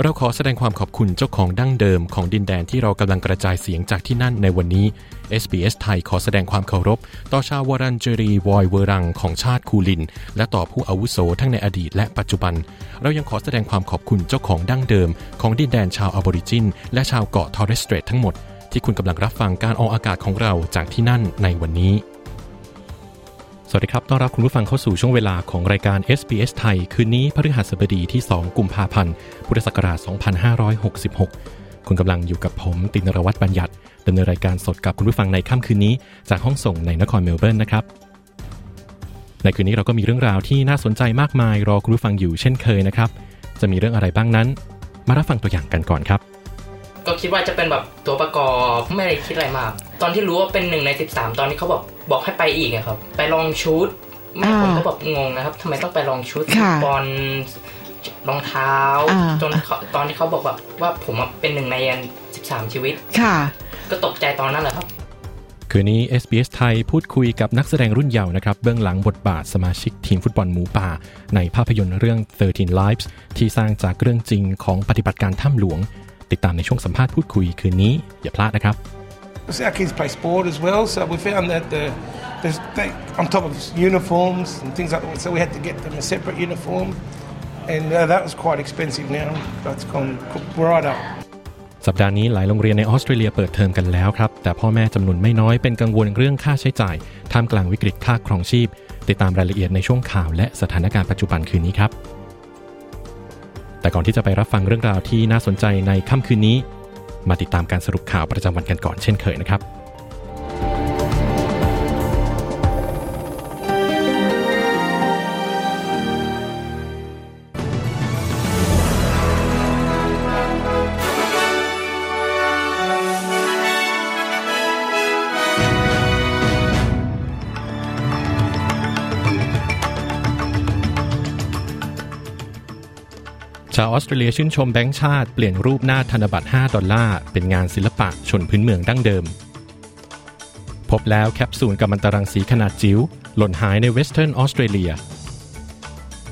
เราขอแสดงความขอบคุณเจ้าของดั้งเดิมของดินแดนที่เรากำลังกระจายเสียงจากที่นั่นในวันนี้ SBS ไทยขอแสดงความเคารพ ต่อชาววูรันเจรีวอยวูร์รังของชาติคูลิน และต่อผู้อาวุโสทั้งในอดีตและปัจจุบัน เรายังขอแสดงความขอบคุณเจ้าของดั้งเดิม ของดินแดนชาวอบอริจิน และชาวเกาะทอร์เรสเตรททั้งหมด ที่คุณกำลังรับฟังการออกอากาศของเราจากที่นั่นในวันนี้ สวัสดีครับ ต้อนรับคุณผู้ฟังเข้าสู่ช่วงเวลาของรายการ SBS ไทย คืนนี้พฤหัสบดีที่ 2 กุมภาพันธ์ พุทธศักราช 2566 คุณกำลังอยู่กับผมตินรวัตรบัญญัติดำเนินรายการสดกับคุณผู้ฟังในค่ำคืนนี้ จากห้องส่งในนครเมลเบิร์นนะครับ ในคืนนี้เราก็มีเรื่องราวที่น่าสนใจมากมายรอคุณผู้ฟังอยู่เช่นเคยนะครับ จะมีเรื่องอะไรบ้างนั้น มารับฟังตัวอย่างกันก่อนครับ ก็คิดว่าจะเป็นแบบตัวประกอบไม่ได้คิดอะไรมาก ตอนที่รู้ว่าเป็นหนึ่งใน 13 ตอนนี้เขาบอกบอกให้ไปอีกอะครับ ไปลองชุดแม่ผมก็แบบงงนะครับทำไมต้องไปลองชุดค่ะบอลรองเท้าอ่าจนเขาตอนที่เขาบอกแบบว่าผมอะเป็นหนึ่งใน13ชีวิตค่ะ ก็ตกใจตอนนั้นแหละครับ คืนนี้ SBS ไทยพูดคุยกับนักแสดงรุ่นเยาว์นะครับ เบื้องหลังบทบาทสมาชิกทีมฟุตบอลหมูป่า ในภาพยนตร์เรื่อง 13 Lives ที่สร้างจากเรื่องจริงของปฏิบัติการถ้ำหลวง ติดตามในช่วงสัมภาษณ์พูดคุยคืนนี้ อย่าพลาดนะครับ So Our kids play sport as well, so we found that the, the they, on top of uniforms and things like that, so we had to get them a separate uniform, and uh, that was quite expensive. Now that's gone right up. สัปดาห์นี้หลายโรงเรียนในออสเตรเลียเปิดเทอมกันแล้วครับ แต่พ่อแม่จำนวนไม่น้อยเป็นกังวลเรื่องค่าใช้จ่าย ท่ามกลางวิกฤตค่าครองชีพ ติดตามรายละเอียดในช่วงข่าวและสถานการณ์ปัจจุบันคืนนี้ครับ แต่ก่อนที่จะไปรับฟังเรื่องราวที่น่าสนใจในค่ำคืนนี้ มาติดตามการสรุปข่าวประจำวันกันก่อนเช่นเคยนะครับ ชาวออสเตรเลียชื่นชมแบงก์ชาติเปลี่ยนรูปหน้าธนบัตร 5 ดอลลาร์ เป็นงานศิลปะชนพื้นเมืองดั้งเดิม พบแล้วแคปซูลกัมมันตรังสีขนาดจิ๋วหล่นหายในเวสเทิร์นออสเตรเลีย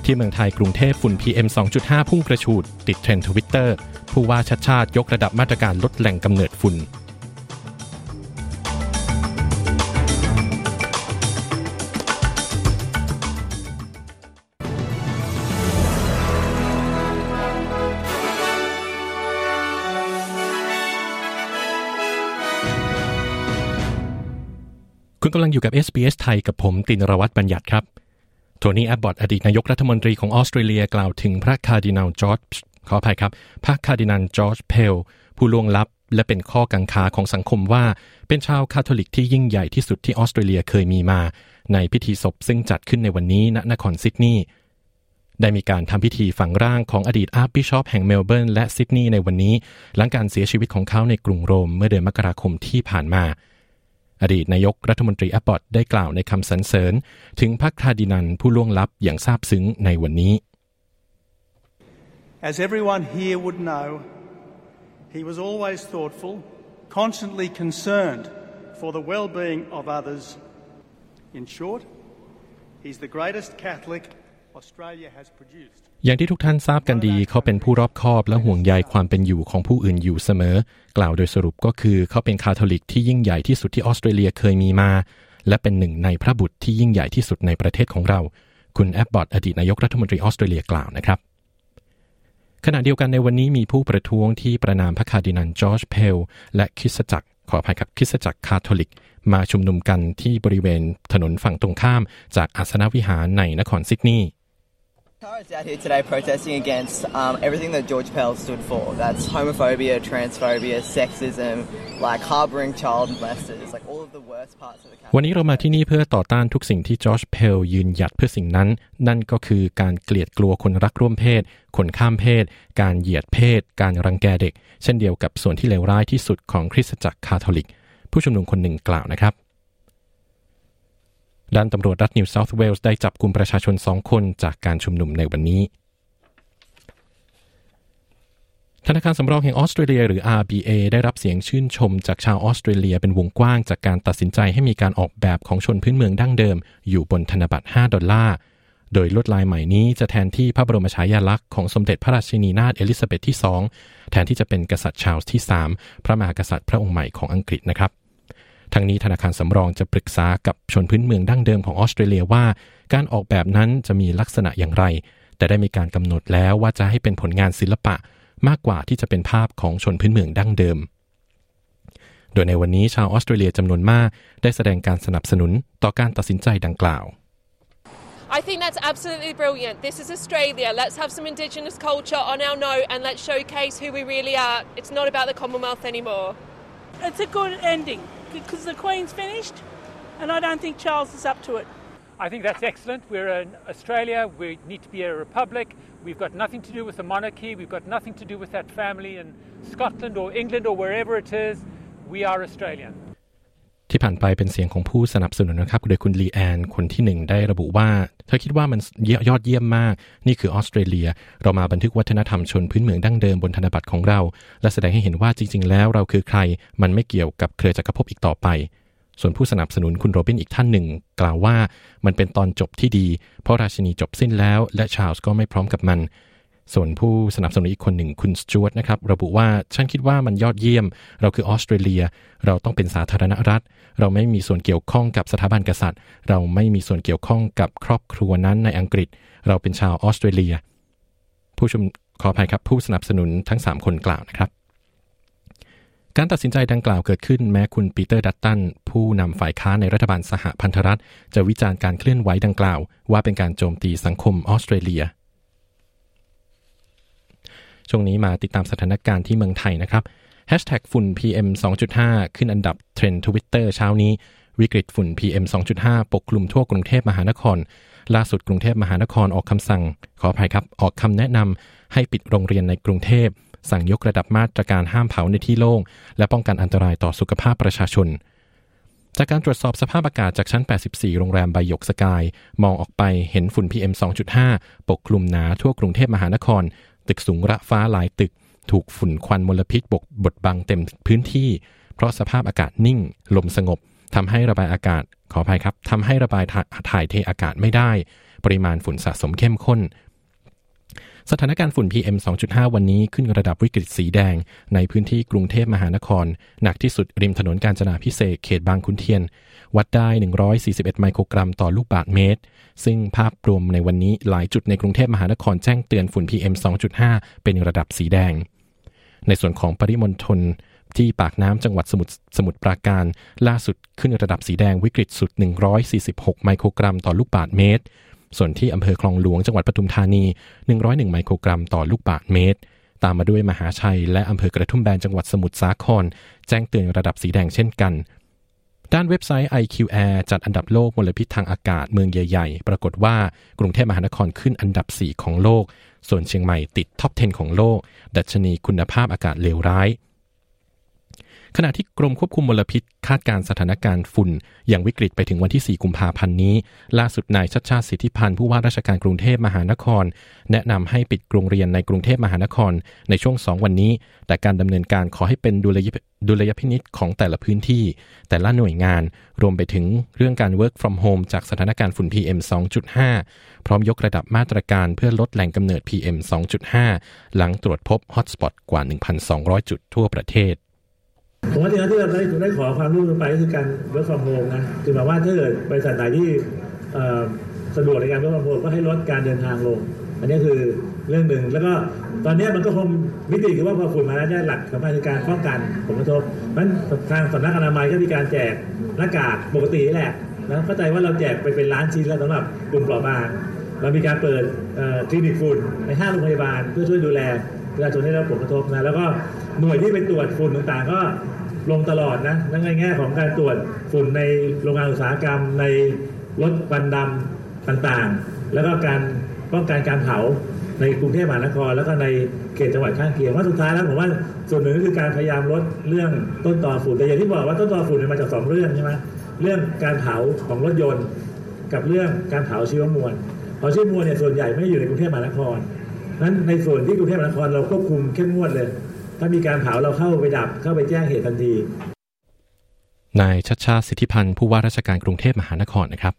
ที่เมืองไทยกรุงเทพฝุ่น PM 2.5 พุ่งกระฉูด ติดเทรนด์ทวิตเตอร์ผู้ว่าชัดชาติยกระดับมาตรการลดแหล่งกำเนิดฝุ่น คุณกำลังอยู่กับ SBS ไทยกับผมตินรวัตรบัญญัติครับ โทนี่แอบบอตอดีตนายกรัฐมนตรีของออสเตรเลียกล่าวถึงพระคาร์ดินัลจอร์จขออภัยครับ พระคาร์ดินัลจอร์จเพล ผู้ล่วงลับ และเป็นข้อกังขาของสังคมว่า เป็นชาวคาทอลิกที่ยิ่งใหญ่ที่สุดที่ออสเตรเลียเคยมีมา ในพิธีศพซึ่งจัดขึ้นในวันนี้ณนครซิดนีย์ได้มีการทำพิธีฝังร่างของอดีต archbishop แห่งเมลเบิร์นและซิดนีย์ในวันนี้ หลังการเสียชีวิตของเขาในกรุงโรมเมื่อเดือนมกราคมที่ผ่านมา อดีตนายกรัฐมนตรีแอปปอตได้กล่าวในคำสรรเสริญ ถึงพระคาดินันผู้ล่วงลับอย่างซาบซึ้งในวันนี้ As everyone here would know, he was always thoughtful, constantly concerned for the well being of others. In short, he's the greatest Catholic Australia has produced. อย่างที่ทุกท่านทราบกันดี เขาเป็นผู้รอบคอบและห่วงใยความเป็นอยู่ของผู้อื่นอยู่เสมอ กล่าวโดยสรุปก็คือเขาเป็นคาทอลิกที่ยิ่งใหญ่ที่สุดที่ออสเตรเลียเคยมีมา และเป็นหนึ่งในพระบุตรที่ยิ่งใหญ่ที่สุดในประเทศของเรา คุณแอบบอตอดีตนายกรัฐมนตรีออสเตรเลียกล่าวนะครับ ขณะเดียวกันในวันนี้มีผู้ประท้วงที่ประนามพระคาร์ดินัลจอร์จเพลและคริสตจักรขออภัยครับคริสตจักรคาทอลิก มาชุมนุมกันที่บริเวณถนนฝั่งตรงข้าม จากอาสนวิหารในนครซิดนีย์ Tara's out here today protesting against um, everything that George Pell stood for. That's homophobia, transphobia, sexism, like harboring child molesters, like all of the worst parts of the country. วันนี้เรามาที่นี่เพื่อต่อต้านทุกสิ่งที่จอร์จเพลยืนหยัดเพื่อสิ่งนั้น นั่นก็คือการเกลียดกลัวคนรักร่วมเพศ คนข้ามเพศ การเหยียดเพศ การรังแกเด็ก เช่นเดียวกับส่วนที่เลวร้ายที่สุดของคริสตจักรคาทอลิก ผู้ชุมนุมคนหนึ่งกล่าวนะครับ ด้านตำรวจรัฐนิวเซาท์เวลส์ได้จับกลุ่มประชาชนสองคนจากการชุมนุมในวันนี้ธนาคารสำรองแห่งออสเตรเลียหรือ RBA ได้รับเสียงชื่นชมจากชาวออสเตรเลียเป็นวงกว้างจากการตัดสินใจให้มีการออกแบบของชนพื้นเมืองดั้งเดิม อยู่บนธนบัตร 5 ดอลลาร์ โดยลวดลายใหม่นี้จะแทนที่พระบรมฉายาลักษณ์ของสมเด็จพระราชินีนาถเอลิซาเบธที่ 2 แทนที่จะเป็นกษัตริย์ชาร์ลส์ที่ 3 พระมหากษัตริย์พระองค์ใหม่ของอังกฤษนะครับ ทั้งนี้ธนาคารสำรองจะปรึกษากับชนพื้นเมืองดั้งเดิมของออสเตรเลียว่า การออกแบบนั้นจะมีลักษณะอย่างไร แต่ได้มีการกำหนดแล้วว่าจะให้เป็นผลงานศิลปะมากกว่าที่จะเป็นภาพของชนพื้นเมืองดั้งเดิม โดยในวันนี้ชาวออสเตรเลียจำนวนมาก ได้แสดงการสนับสนุนต่อการตัดสินใจดังกล่าว I think that's absolutely brilliant. This is Australia. Let's have some Indigenous culture on our note and let's showcase who we really are. It's not about the Commonwealth anymore. It's a good ending because the Queen's finished, and I don't think Charles is up to it. I think that's excellent. We're in Australia. We need to be a republic. We've got nothing to do with the monarchy. We've got nothing to do with that family in Scotland or England or wherever it is. We are Australian. ที่ผ่านไปเป็นเสียงของผู้สนับสนุนนะครับโดยคุณลีแอนคนที่หนึ่งได้ระบุว่า เธอคิดว่ามันยอดเยี่ยมมาก นี่คือออสเตรเลีย เรามาบันทึกวัฒนธรรมชนพื้นเมืองดั้งเดิมบนธนบัตรของเรา และแสดงให้เห็นว่าจริง ๆ แล้วเราคือใคร มันไม่เกี่ยวกับเครือจักรภพอีกต่อไป ส่วนผู้สนับสนุนคุณโรบินอีกท่านหนึ่ง กล่าวว่ามันเป็นตอนจบที่ดี เพราะราชินีจบสิ้นแล้ว และชาลส์ก็ไม่พร้อมกับมัน ส่วนผู้สนับสนุนอีกคนหนึ่งคุณสจวตนะครับระบุว่าฉันคิดว่ามันยอดเยี่ยม เราคือออสเตรเลีย เราต้องเป็นสาธารณรัฐ เราไม่มีส่วนเกี่ยวข้องกับสถาบันกษัตริย์ เราไม่มีส่วนเกี่ยวข้องกับครอบครัวนั้นในอังกฤษ เราเป็นชาวออสเตรเลีย ผู้ชมขออภัยครับ ผู้สนับสนุนทั้ง 3 คนกล่าวนะครับ การตัดสินใจดังกล่าวเกิดขึ้นแม้คุณปีเตอร์ดัตตันผู้นำฝ่ายค้านในรัฐบาลสหพันธรัฐ จะวิจารณ์การเคลื่อนไหวดังกล่าว ว่าเป็นการโจมตีสังคมออสเตรเลีย ช่วงนี้มาติดตามสถานการณ์ที่เมืองไทยนะครับ Hashtag ฝุ่น PM 2.5 ขึ้นอันดับเทรนด์ทวิตเตอร์เช้านี้ วิกฤตฝุ่น PM 2.5 ปกคลุมทั่วกรุงเทพมหานคร ล่าสุดกรุงเทพมหานครออกคำสั่ง ขออภัยครับ ออกคำแนะนำให้ปิดโรงเรียนในกรุงเทพ สั่งยกระดับมาตรการห้ามเผาในที่โล่ง และป้องกันอันตรายต่อสุขภาพประชาชน จากการตรวจสอบสภาพอากาศจากชั้น 84 โรงแรมใบยกสกาย มองออกไปเห็นฝุ่น PM 2.5 ปกคลุมหนาทั่วกรุงเทพมหานคร ตึกสูงระฟ้าหลายตึก ถูกฝุ่นควันมลพิษบกบดบังเต็มพื้นที่ เพราะสภาพอากาศนิ่ง ลมสงบทำให้ระบายอากาศขออภัยครับทำให้ระบายถ่ายเทอากาศไม่ได้ ปริมาณฝุ่นสะสมเข้มข้น สถานการณ์ฝุ่น PM 2.5 วันนี้ขึ้นระดับวิกฤตสีแดง ในพื้นที่กรุงเทพมหานคร หนักที่สุดริมถนนกาญจนาพิเศษเขตบางขุนเทียน วัดได้ 141 ไมโครกรัมต่อลูกบาศก์เมตร ซึ่งภาพรวมในวันนี้หลายจุดในกรุงเทพมหานครแจ้งเตือนฝุ่น PM 2.5 เป็นระดับสีแดง ในส่วนของปริมณฑลที่ปากน้ำจังหวัดสมุทรสมุทรปราการ ล่าสุดขึ้นระดับสีแดงวิกฤตสุด 146 ไมโครกรัมต่อลูกบาศก์เมตร ส่วนที่อำเภอคลองหลวงจังหวัดปทุมธานี 101 ไมโครกรัมต่อลูกบาศก์เมตร ตามมาด้วยมหาชัย และอำเภอกระทุ่มแบนจังหวัดสมุทรสาคร แจ้งเตือนระดับสีแดงเช่นกัน ด้านเว็บไซต์ IQ Air จัดอันดับโลกมลพิษทางอากาศเมืองใหญ่ ๆ ปรากฏว่ากรุงเทพมหานครขึ้นอันดับ 4 ของโลก ส่วนเชียงใหม่ติดท็อป 10 ของโลก ดัชนีคุณภาพอากาศเลวร้าย ขณะที่กรมควบคุมมลพิษ คาดการสถานการณ์ฝุ่น อย่างวิกฤตไปถึงวันที่ 4 กุมภาพันธ์นี้ ล่าสุดนายชัดชาติสิทธิพันธ์ผู้ว่าราชการกรุงเทพมหานคร แนะนำให้ปิดโรงเรียนในกรุงเทพมหานคร ในช่วง 2 วันนี้ แต่การดำเนินการขอให้เป็นดุลยดุลยพินิษของแต่ละพื้นที่ แต่ละหน่วยงาน รวมไปถึงเรื่องการ work from home จากสถานการณ์ฝุ่น PM 2.5 พร้อมยกระดับมาตรการเพื่อลดแหล่งกำเนิด PM 2.5 หลังตรวจพบฮอตสปอตกว่า 1,200 จุดทั่วประเทศ ผมว่าที่ที่เราได้ได้ขอความร่วมมือไปก็คือการ work from home นะคือหมายว่าถ้าเกิดบริษัทไหนที่สะดวกในการ work from home ก็ให้ลดการเดินทางลง อันนี้คือเรื่องหนึ่งแล้วก็ตอนนี้มันก็คงมิติคือว่าพอฝุ่นมาแล้วเนี่ยหลักสำคัญคือการป้องกันผลกระทบมันทางสำนักอนามัยก็มีการแจกหน้ากากปกตินี่แหละนะเข้าใจว่าเราแจกไปเป็นล้านชิ้นแล้วสำหรับกลุ่มเปราะบางเรามีการเปิดคลินิกฝุ่นในห้าโรงพยาบาลเพื่อช่วยดูแล ประชาชนได้รับผลกระทบนะแล้วก็หน่วยที่ไปตรวจฝุ่นต่างๆ ก็ลงตลอดนะตั้งในแง่ของการตรวจฝุ่นในโรงงานอุตสาหกรรม ในรถควันดำต่างๆ แล้วก็การป้องกันการเผาในกรุงเทพมหานคร แล้วก็ในเขตจังหวัดข้างเคียงว่าสุดท้ายแล้วผมว่าส่วนหนึ่งก็คือการพยายามลดเรื่องต้นตอฝุ่นแต่อย่างที่บอกว่าต้นตอฝุ่นมาจากสองเรื่องใช่ไหมเรื่องการเผาของรถยนต์ กับเรื่องการเผาชีวมวลเผาชีวมวลเนี่ยส่วนใหญ่ไม่อยู่ในกรุงเทพมหานคร นั้นในส่วนที่กรุงเทพมหานครเราควบคุมเข้มงวดเลย ถ้ามีการเผาเราเข้าไปดับเข้าไปแจ้งเหตุทันทีนายชัชชาสิทธิพันธ์ผู้ว่าราชการกรุงเทพมหานครนะครับ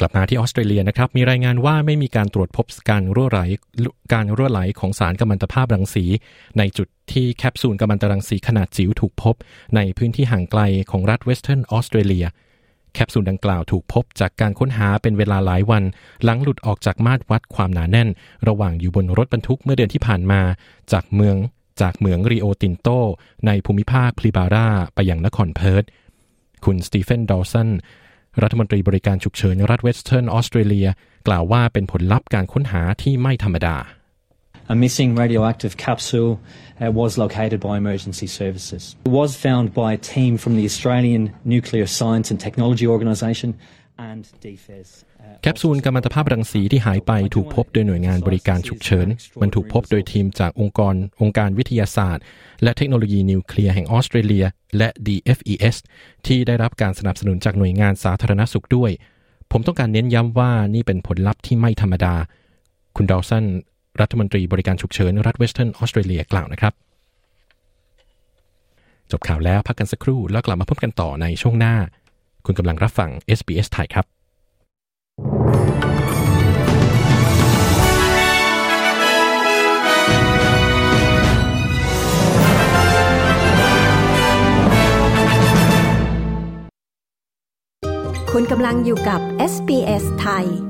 กลับมาที่ออสเตรเลียนะครับ มีรายงานว่าไม่มีการตรวจพบการรั่วไหลการรั่วไหลของสารกัมมันตภาพรังสี ในจุดที่แคปซูลกัมมันตรังสีขนาดจิ๋วถูกพบ ในพื้นที่ห่างไกลของรัฐเวสเทิร์นออสเตรเลีย แคปซูลดังกล่าวถูกพบจากการค้นหาเป็นเวลาหลายวัน หลังหลุดออกจากมาตรวัดความหนาแน่น ระหว่างอยู่บนรถบรรทุกเมื่อเดือนที่ผ่านมา จากเมืองจากเมืองริโอตินโต ในภูมิภาคพลีบาร่าไปยังนครเพิร์ธคุณสตีเฟนดอลสันรัฐมนตรีบริการฉุกเฉินรัฐเวสเทิร์นออสเตรเลีย กล่าวว่าเป็นผลลัพธ์การค้นหาที่ไม่ธรรมดา A missing radioactive capsule uh, was located by emergency services. It was found by a team from the Australian Nuclear Science and Technology Organisation and DFES. แคปซูลกัมมันตภาพรังสีที่หายไปถูกพบโดยหน่วยงานบริการฉุกเฉิน มันถูกพบโดยทีมจากองค์กร องค์การวิทยาศาสตร์ และเทคโนโลยีนิวเคลียร์แห่งออสเตรเลีย และ DFES ที่ได้รับการสนับสนุนจากหน่วยงานสาธารณสุขด้วย ผมต้องการเน้นย้ำว่านี่เป็นผลลัพธ์ที่ไม่ธรรมดา คุณดอลสัน รัฐมนตรีบริการฉุกเฉิน รัฐเวสเทิร์นออสเตรเลียกล่าวนะครับ จบข่าวแล้วพักกันสักครู่แล้วกลับมาพบกันต่อในช่วงหน้า คุณกำลังรับฟัง SBS ไทยครับ คุณกำลังอยู่กับ SBS ไทย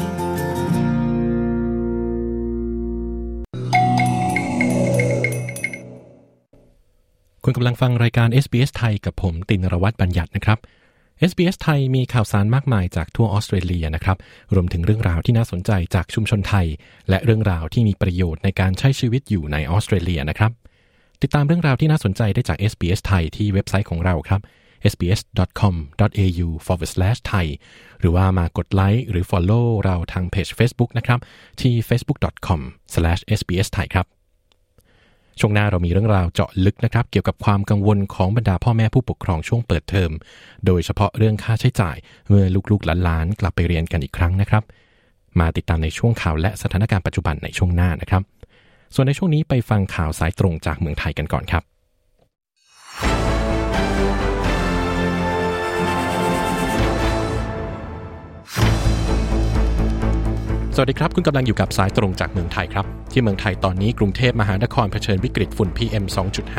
คุณกำลังฟังรายการ SBS ไทยกับผมตินรวัตรบัญญัตินะครับ SBS ไทยมีข่าวสารมากมายจากทั่วออสเตรเลียนะครับ รวมถึงเรื่องราวที่น่าสนใจจากชุมชนไทย และเรื่องราวที่มีประโยชน์ในการใช้ชีวิตอยู่ในออสเตรเลียนะครับ ติดตามเรื่องราวที่น่าสนใจได้จาก SBS ไทยที่เว็บไซต์ของเราครับ sbs.com.au/thai หรือว่ามากดไลค์หรือ follow เราทางเพจ Facebook นะครับ ที่ facebook.com/sbsthai ครับ ช่วงหน้าเรามีเรื่องราวเจาะลึกนะครับ เกี่ยวกับความกังวลของบรรดาพ่อแม่ผู้ปกครองช่วงเปิดเทอม โดยเฉพาะเรื่องค่าใช้จ่าย เมื่อลูกๆหลานๆกลับไปเรียนกันอีกครั้งนะครับ มาติดตามในช่วงข่าวและสถานการณ์ปัจจุบันในช่วงหน้านะครับ ส่วนในช่วงนี้ไปฟังข่าวสายตรงจากเมืองไทยกันก่อนครับ สวัสดีครับ คุณกำลังอยู่กับสายตรงจากเมืองไทยครับ ที่เมืองไทยตอนนี้กรุงเทพมหานครเผชิญวิกฤตฝุ่น PM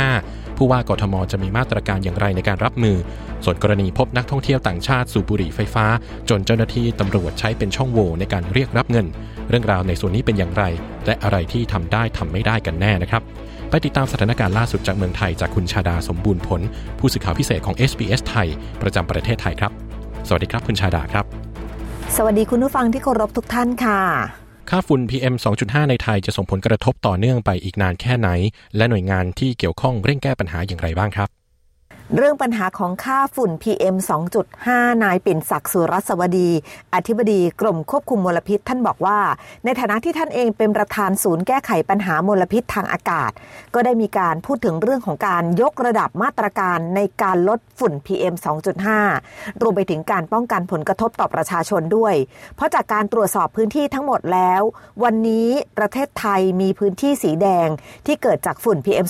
2.5 ผู้ว่ากทมจะมีมาตรการอย่างไรในการรับมือ ส่วนกรณีพบนักท่องเที่ยวต่างชาติสูบบุหรี่ไฟฟ้า จนเจ้าหน้าที่ตำรวจใช้เป็นช่องโหว่ในการเรียกรับเงิน เรื่องราวในส่วนนี้เป็นอย่างไร และอะไรที่ทำได้ทำไม่ได้กันแน่นะครับไปติดตามสถานการณ์ล่าสุดจากเมืองไทยจากคุณชาดาสมบูรณ์ผล ผู้สื่อข่าวพิเศษของ SBS ไทย ประจำประเทศไทยครับ สวัสดีครับคุณชาดาครับ สวัสดีคุณผู้ฟังที่เคารพทุกท่านค่ะ ค่าฝุ่น PM 2.5 ในไทยจะส่งผลกระทบต่อเนื่องไปอีกนานแค่ไหน และหน่วยงานที่เกี่ยวข้องเร่งแก้ปัญหาอย่างไรบ้างครับ เรื่องปัญหาของค่าฝุ่น PM 2.5 นายปิ่นศักดิ์สุรสวดี อธิบดีกรมควบคุมมลพิษ ท่านบอกว่า ในฐานะที่ท่านเองเป็นประธานศูนย์แก้ไขปัญหามลพิษทางอากาศ ก็ได้มีการพูดถึงเรื่องของการยกระดับมาตรการในการลดฝุ่น PM 2.5 รวมไปถึงการป้องกันผลกระทบต่อประชาชนด้วย เพราะจากการตรวจสอบพื้นที่ทั้งหมดแล้ว วันนี้ประเทศไทยมีพื้นที่สีแดงที่เกิดจากฝุ่น PM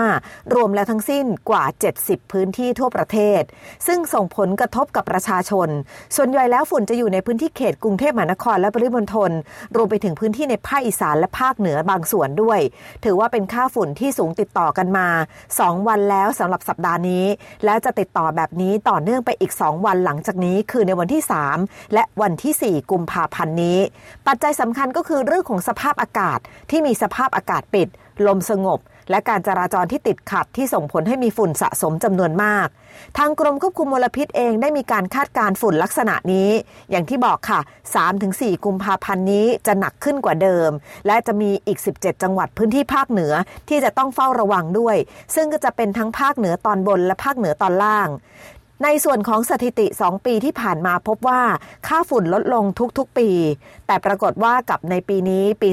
2.5 รวมแล้วทั้งสิ้นกว่า 70พื้นพื้นที่ทั่วประเทศ ซึ่งส่งผลกระทบกับประชาชน ส่วนใหญ่แล้วฝุ่นจะอยู่ในพื้นที่เขตกรุงเทพมหานครและปริมณฑลรวมไปถึงพื้นที่ในภาคอีสานและภาคเหนือบางส่วนด้วย ถือว่าเป็นค่าฝุ่นที่สูงติดต่อกันมา 2 วันแล้วสำหรับสัปดาห์นี้ และจะติดต่อแบบนี้ต่อเนื่องไปอีก 2 วันหลังจากนี้ คือในวันที่ 3 และวันที่ 4 กุมภาพันธ์นี้ ปัจจัยสำคัญก็คือเรื่องของสภาพอากาศที่มีสภาพอากาศปิด ลมสงบ และการจราจรที่ติดขัดที่ส่งผลให้มีฝุ่นสะสมจำนวนมาก ทางกรมควบคุมมลพิษเองได้มีการคาดการฝุ่นลักษณะนี้ อย่างที่บอกค่ะ 3-4 กุมภาพันธ์นี้จะหนักขึ้นกว่าเดิม และจะมีอีก 17 จังหวัดพื้นที่ภาคเหนือที่จะต้องเฝ้าระวังด้วย ซึ่งก็จะเป็นทั้งภาคเหนือตอนบนและภาคเหนือตอนล่าง ในส่วนของสถิติ 2 ปีที่ผ่านมาพบว่าค่าฝุ่นลดลงทุกๆปี แต่ปรากฏว่ากับในปีนี้ปี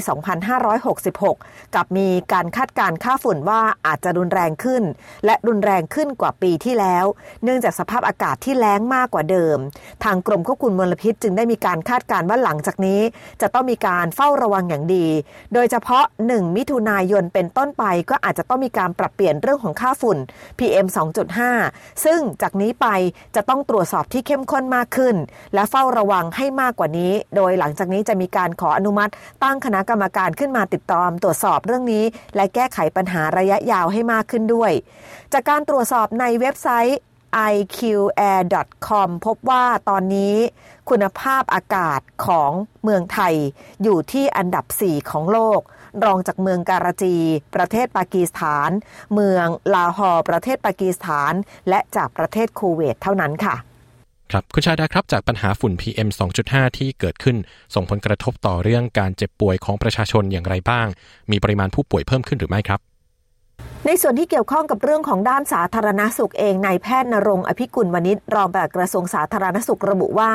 2566 กับมีการคาดการค่าฝุ่นว่าอาจจะรุนแรงขึ้น และรุนแรงขึ้นกว่าปีที่แล้ว เนื่องจากสภาพอากาศที่แล้งมากกว่าเดิม ทางกรมควบคุมมลพิษจึงได้มีการคาดการว่าหลังจากนี้ จะต้องมีการเฝ้าระวังอย่างดี โดยเฉพาะ 1 มิถุนายนเป็นต้นไปก็อาจจะต้องมีการปรับเปลี่ยนเรื่องของค่าฝุ่น PM 2.5 ซึ่งจากนี้ไปจะต้องตรวจสอบที่เข้มข้นมากขึ้น และเฝ้าระวังให้มากกว่านี้ โดยหลังจากนี้จะมีการขออนุมัติ ตั้งคณะกรรมการขึ้นมาติดตามตรวจสอบเรื่องนี้ และแก้ไขปัญหาระยะยาวให้มากขึ้นด้วย จากการตรวจสอบในเว็บไซต์ iqair.com พบว่าตอนนี้คุณภาพอากาศของเมืองไทยอยู่ที่อันดับ 4 ของโลก รองจากเมืองการาจี ประเทศปากีสถาน เมืองลาฮอร์ประเทศปากีสถาน และจากประเทศคูเวตเท่านั้นค่ะครับคุณชาดาครับจากปัญหาฝุ่น PM 2.5 ที่เกิดขึ้น ส่งผลกระทบต่อเรื่องการเจ็บป่วยของประชาชนอย่างไรบ้าง มีปริมาณผู้ป่วยเพิ่มขึ้นหรือไม่ครับ ในส่วนที่เกี่ยวข้องกับเรื่องของด้านสาธารณสุขเองนายแพทย์นรงอภิกุลวณิชรองปลัดกระทรวงสาธารณสุขระบุว่า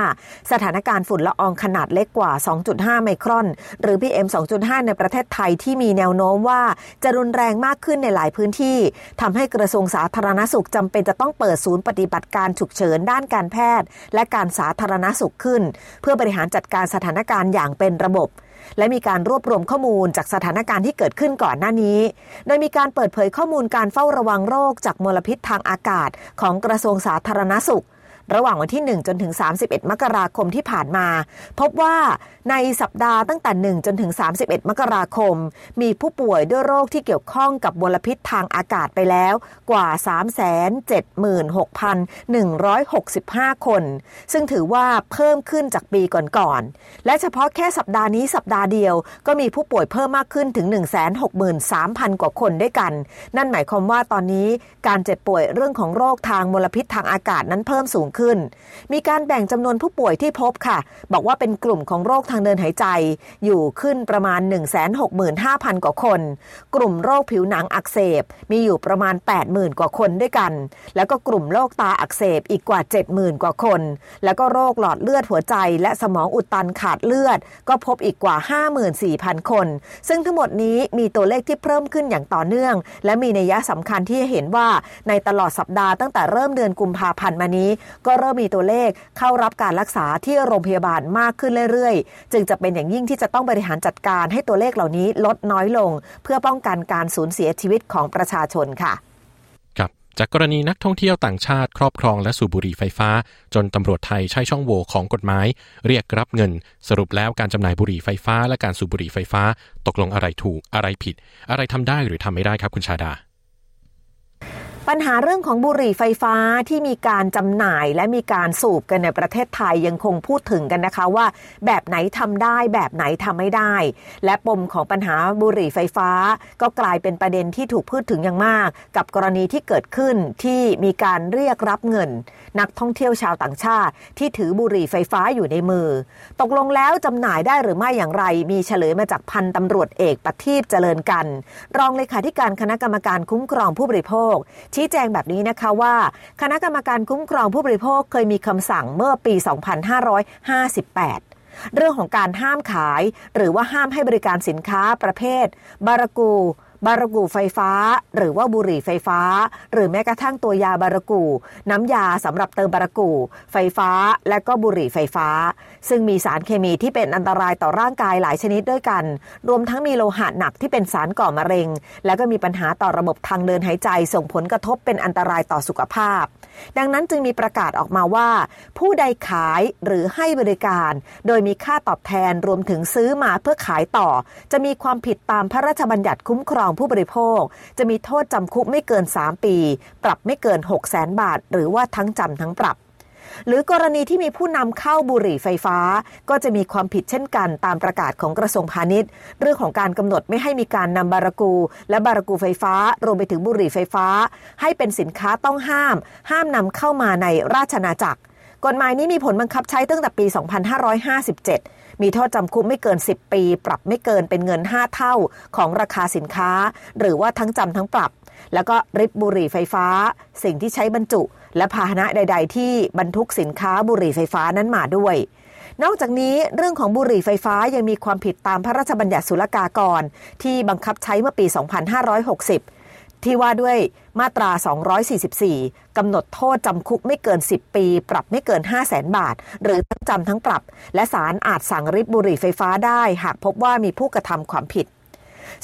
สถานการณ์ฝุ่นละอองขนาดเล็กกว่า 2.5 ไมครอน หรือ PM 2.5 ในประเทศไทยที่มีแนวโน้มว่าจะรุนแรงมากขึ้นในหลายพื้นที่ทำให้กระทรวงสาธารณสุขจำเป็นจะต้องเปิดศูนย์ปฏิบัติการฉุกเฉินด้านการแพทย์ และการสาธารณสุขขึ้น เพื่อบริหารจัดการสถานการณ์อย่างเป็นระบบ และมีการรวบรวมข้อมูลจากสถานการณ์ที่เกิดขึ้นก่อนหน้านี้ โดยมีการเปิดเผยข้อมูลการเฝ้าระวังโรคจากมลพิษทางอากาศของกระทรวงสาธารณสุข ระหว่างวันที่ 1 จนถึง 31 มกราคมที่ผ่านมา พบว่าในสัปดาห์ตั้งแต่ 1 จนถึง 31 มกราคม มีผู้ป่วยด้วยโรคที่เกี่ยวข้องกับมลพิษทางอากาศไปแล้วกว่า 376,165 คน ซึ่งถือว่าเพิ่มขึ้นจากปีก่อนๆ และเฉพาะแค่สัปดาห์นี้สัปดาห์เดียวก็มีผู้ป่วยเพิ่มมากขึ้นถึง 163,000 กว่าคนด้วยกัน นั่นหมายความว่าตอนนี้การเจ็บป่วยเรื่องของโรคทางมลพิษทางอากาศนั้นเพิ่มสูงขึ้น มีการแบ่งจำนวนผู้ป่วยที่พบค่ะ บอกว่าเป็นกลุ่มของโรคทางเดินหายใจ อยู่ขึ้นประมาณ 165,000 กว่าคน กลุ่มโรคผิวหนังอักเสบ มีอยู่ประมาณ 80,000 กว่าคนด้วยกัน แล้วก็กลุ่มโรคตาอักเสบอีกกว่า 70,000 กว่าคน แล้วก็โรคหลอดเลือดหัวใจ และสมองอุดตันขาดเลือด ก็พบอีกกว่า 54,000 คน ซึ่งทั้งหมดนี้มีตัวเลขที่เพิ่มขึ้นอย่างต่อเนื่อง และมีนัยยะสำคัญที่เห็นว่าในตลอดสัปดาห์ตั้งแต่เริ่มเดือนกุมภาพันธ์มานี้ก็เริ่มมีตัวเลขเข้ารับการรักษาที่โรงพยาบาลมากขึ้นเรื่อยๆ จึงจะเป็นอย่างยิ่งที่จะต้องบริหารจัดการให้ตัวเลขเหล่านี้ลดน้อยลง เพื่อป้องกันการสูญเสียชีวิตของประชาชนค่ะครับจากกรณีนักท่องเที่ยวต่างชาติครอบครองและสูบบุหรี่ไฟฟ้า จนตำรวจไทยใช้ช่องโหว่ของกฎหมาย เรียกรับเงิน สรุปแล้วการจำหน่ายบุหรี่ไฟฟ้า และการสูบบุหรี่ไฟฟ้า ตกลงอะไรถูกอะไรผิด อะไรทำได้หรือทำไม่ได้ครับคุณชาดา ปัญหาเรื่องของบุหรี่ไฟฟ้าที่มีการจำหน่ายและมีการสูบกันในประเทศไทยยังคงพูดถึงกันนะคะว่า แบบไหนทำได้แบบไหนทำไม่ได้ และปมของปัญหาบุหรี่ไฟฟ้า ก็กลายเป็นประเด็นที่ถูกพูดถึงอย่างมาก กับกรณีที่เกิดขึ้นที่มีการเรียกรับเงิน นักท่องเที่ยวชาวต่างชาติ ที่ถือบุหรี่ไฟฟ้าอยู่ในมือ ตกลงแล้วจำหน่ายได้หรือไม่อย่างไร มีเฉลยมาจากพันตำรวจเอกปทีปเจริญกัน รองเลขาธิการคณะกรรมการคุ้มครองผู้บริโภคชี้แจงแบบนี้นะคะว่า คณะกรรมการคุ้มครองผู้บริโภคเคยมีคำสั่งเมื่อปี 2558เรื่องของการห้ามขาย หรือว่าห้ามให้บริการสินค้าประเภท บารากู บารากูไฟฟ้า หรือว่าบุหรี่ไฟฟ้า หรือแม้กระทั่งตัวยาบารากู น้ำยาสำหรับเติมบารากู ไฟฟ้า และก็บุหรี่ไฟฟ้า ซึ่งมีสารเคมีที่เป็นอันตรายต่อร่างกายหลายชนิดด้วยกัน รวมทั้งมีโลหะหนักที่เป็นสารก่อมะเร็ง และก็มีปัญหาต่อระบบทางเดินหายใจส่งผลกระทบเป็นอันตรายต่อสุขภาพ ดังนั้นจึงมีประกาศออกมาว่า ผู้ใดขายหรือให้บริการ โดยมีค่าตอบแทนรวมถึงซื้อมาเพื่อขายต่อ จะมีความผิดตามพระราชบัญญัติคุ้มครองผู้บริโภค จะมีโทษจำคุกไม่เกิน 3 ปี ปรับไม่เกิน 6 0 0 0 0 0บาท หรือว่าทั้งจำทั้งปรับ หรือกรณีที่มีผู้นำเข้าบุหรี่ไฟฟ้า ก็จะมีความผิดเช่นกันตามประกาศของกระทรวงพาณิชย์ เรื่องของการกำหนดไม่ให้มีการนำบารากู และบารากูไฟฟ้ารวมไปถึงบุหรี่ไฟฟ้า ให้เป็นสินค้าต้องห้าม ห้ามนำเข้ามาในราชนาจักรกฎหมายนี้มีผลบังคับใช้ตั้งแต่ปี 2557 มีโทษจำคุกไม่เกิน 10 ปี ปรับไม่เกินเป็นเงิน 5 เท่าของราคาสินค้า หรือว่าทั้งจำทั้งปรับ แล้วก็ริบบุหรี่ไฟฟ้า สิ่งที่ใช้บรรจุ และพาหนะใด ๆ ที่บรรทุกสินค้าบุหรี่ไฟฟ้านั้นมาด้วยนอกจากนี้เรื่องของบุหรี่ไฟฟ้ายังมีความผิดตามพระราชบัญญัติศุลกากร ที่บังคับใช้เมื่อปี 2560 ที่ว่าด้วยมาตรา 244 กำหนดโทษจำคุกไม่เกิน 10 ปี ปรับไม่เกิน 5 0 0แสนบาท หรือทั้งจำทั้งปรับ และศาลอาจสั่งริบบุหรี่ไฟฟ้าได้ หากพบว่ามีผู้กระทำความผิด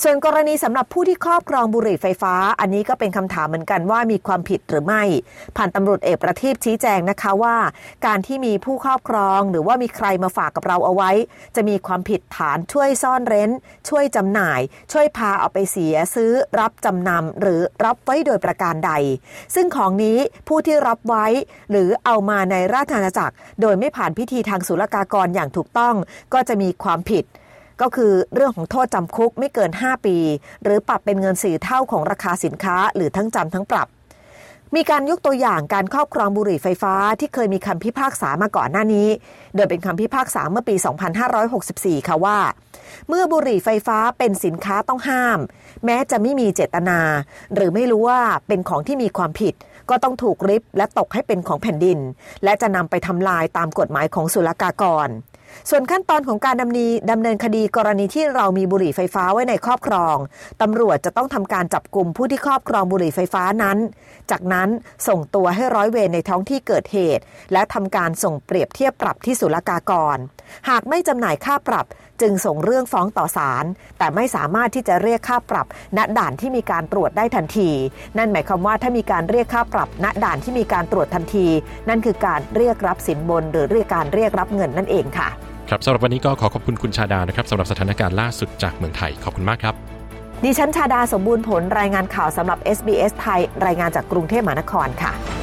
ส่วนกรณีสำหรับผู้ที่ครอบครองบุหรี่ไฟฟ้า อันนี้ก็เป็นคำถามเหมือนกันว่ามีความผิดหรือไม่ผ่านตำรวจเอกประทีปชี้แจงนะคะว่า การที่มีผู้ครอบครองหรือว่ามีใครมาฝากกับเราเอาไว้ จะมีความผิดฐานช่วยซ่อนเร้น ช่วยจำหน่าย ช่วยพาเอาไปเสียซื้อ รับจำนำหรือรับไว้โดยประการใด ซึ่งของนี้ผู้ที่รับไว้ หรือเอามาในราชอาณาจักร โดยไม่ผ่านพิธีทางศุลกากรอย่างถูกต้อง ก็จะมีความผิด ก็คือเรื่องของโทษจำคุกไม่เกิน 5 ปี หรือปรับเป็นเงินสี่เท่าของราคาสินค้า หรือทั้งจำทั้งปรับ มีการยกตัวอย่างการครอบครองบุหรี่ไฟฟ้าที่เคยมีคำพิพากษามาก่อนหน้านี้ โดยเป็นคำพิพากษาเมื่อปี 2564 ค่ะว่า เมื่อบุหรี่ไฟฟ้าเป็นสินค้าต้องห้าม แม้จะไม่มีเจตนา หรือไม่รู้ว่าเป็นของที่มีความผิดก็ต้องถูกริบและตกให้เป็นของแผ่นดิน และจะนำไปทำลายตามกฎหมายของศุลกากร ส่วนขั้นตอนของการดำเนินดำเนินคดีกรณีที่เรามีบุหรี่ไฟฟ้าไว้ในครอบครอง ตำรวจจะต้องทำการจับกลุ่มผู้ที่ครอบครองบุหรี่ไฟฟ้านั้น จากนั้นส่งตัวให้ร้อยเวรในท้องที่เกิดเหตุ และทำการส่งเปรียบเทียบปรับที่ศุลกากร หากไม่จำหน่ายค่าปรับ จึงส่งเรื่องฟ้องต่อศาลแต่ไม่สามารถที่จะเรียกค่าปรับ ณด่านที่มีการตรวจได้ทันที นั่นหมายความว่าถ้ามีการเรียกค่าปรับ ณด่านที่มีการตรวจทันที นั่นคือการเรียกรับสินบน หรือเรียกการเรียกรับเงินนั่นเองค่ะ ครับสำหรับวันนี้ก็ขอขอบคุณคุณชาดานะครับสำหรับสถานการณ์ล่าสุดจากเมืองไทยขอบคุณมากครับดิฉันชาดาสมบูรณ์ผลรายงานข่าวสำหรับ SBS ไทย รายงานจากกรุงเทพมหานครค่ะ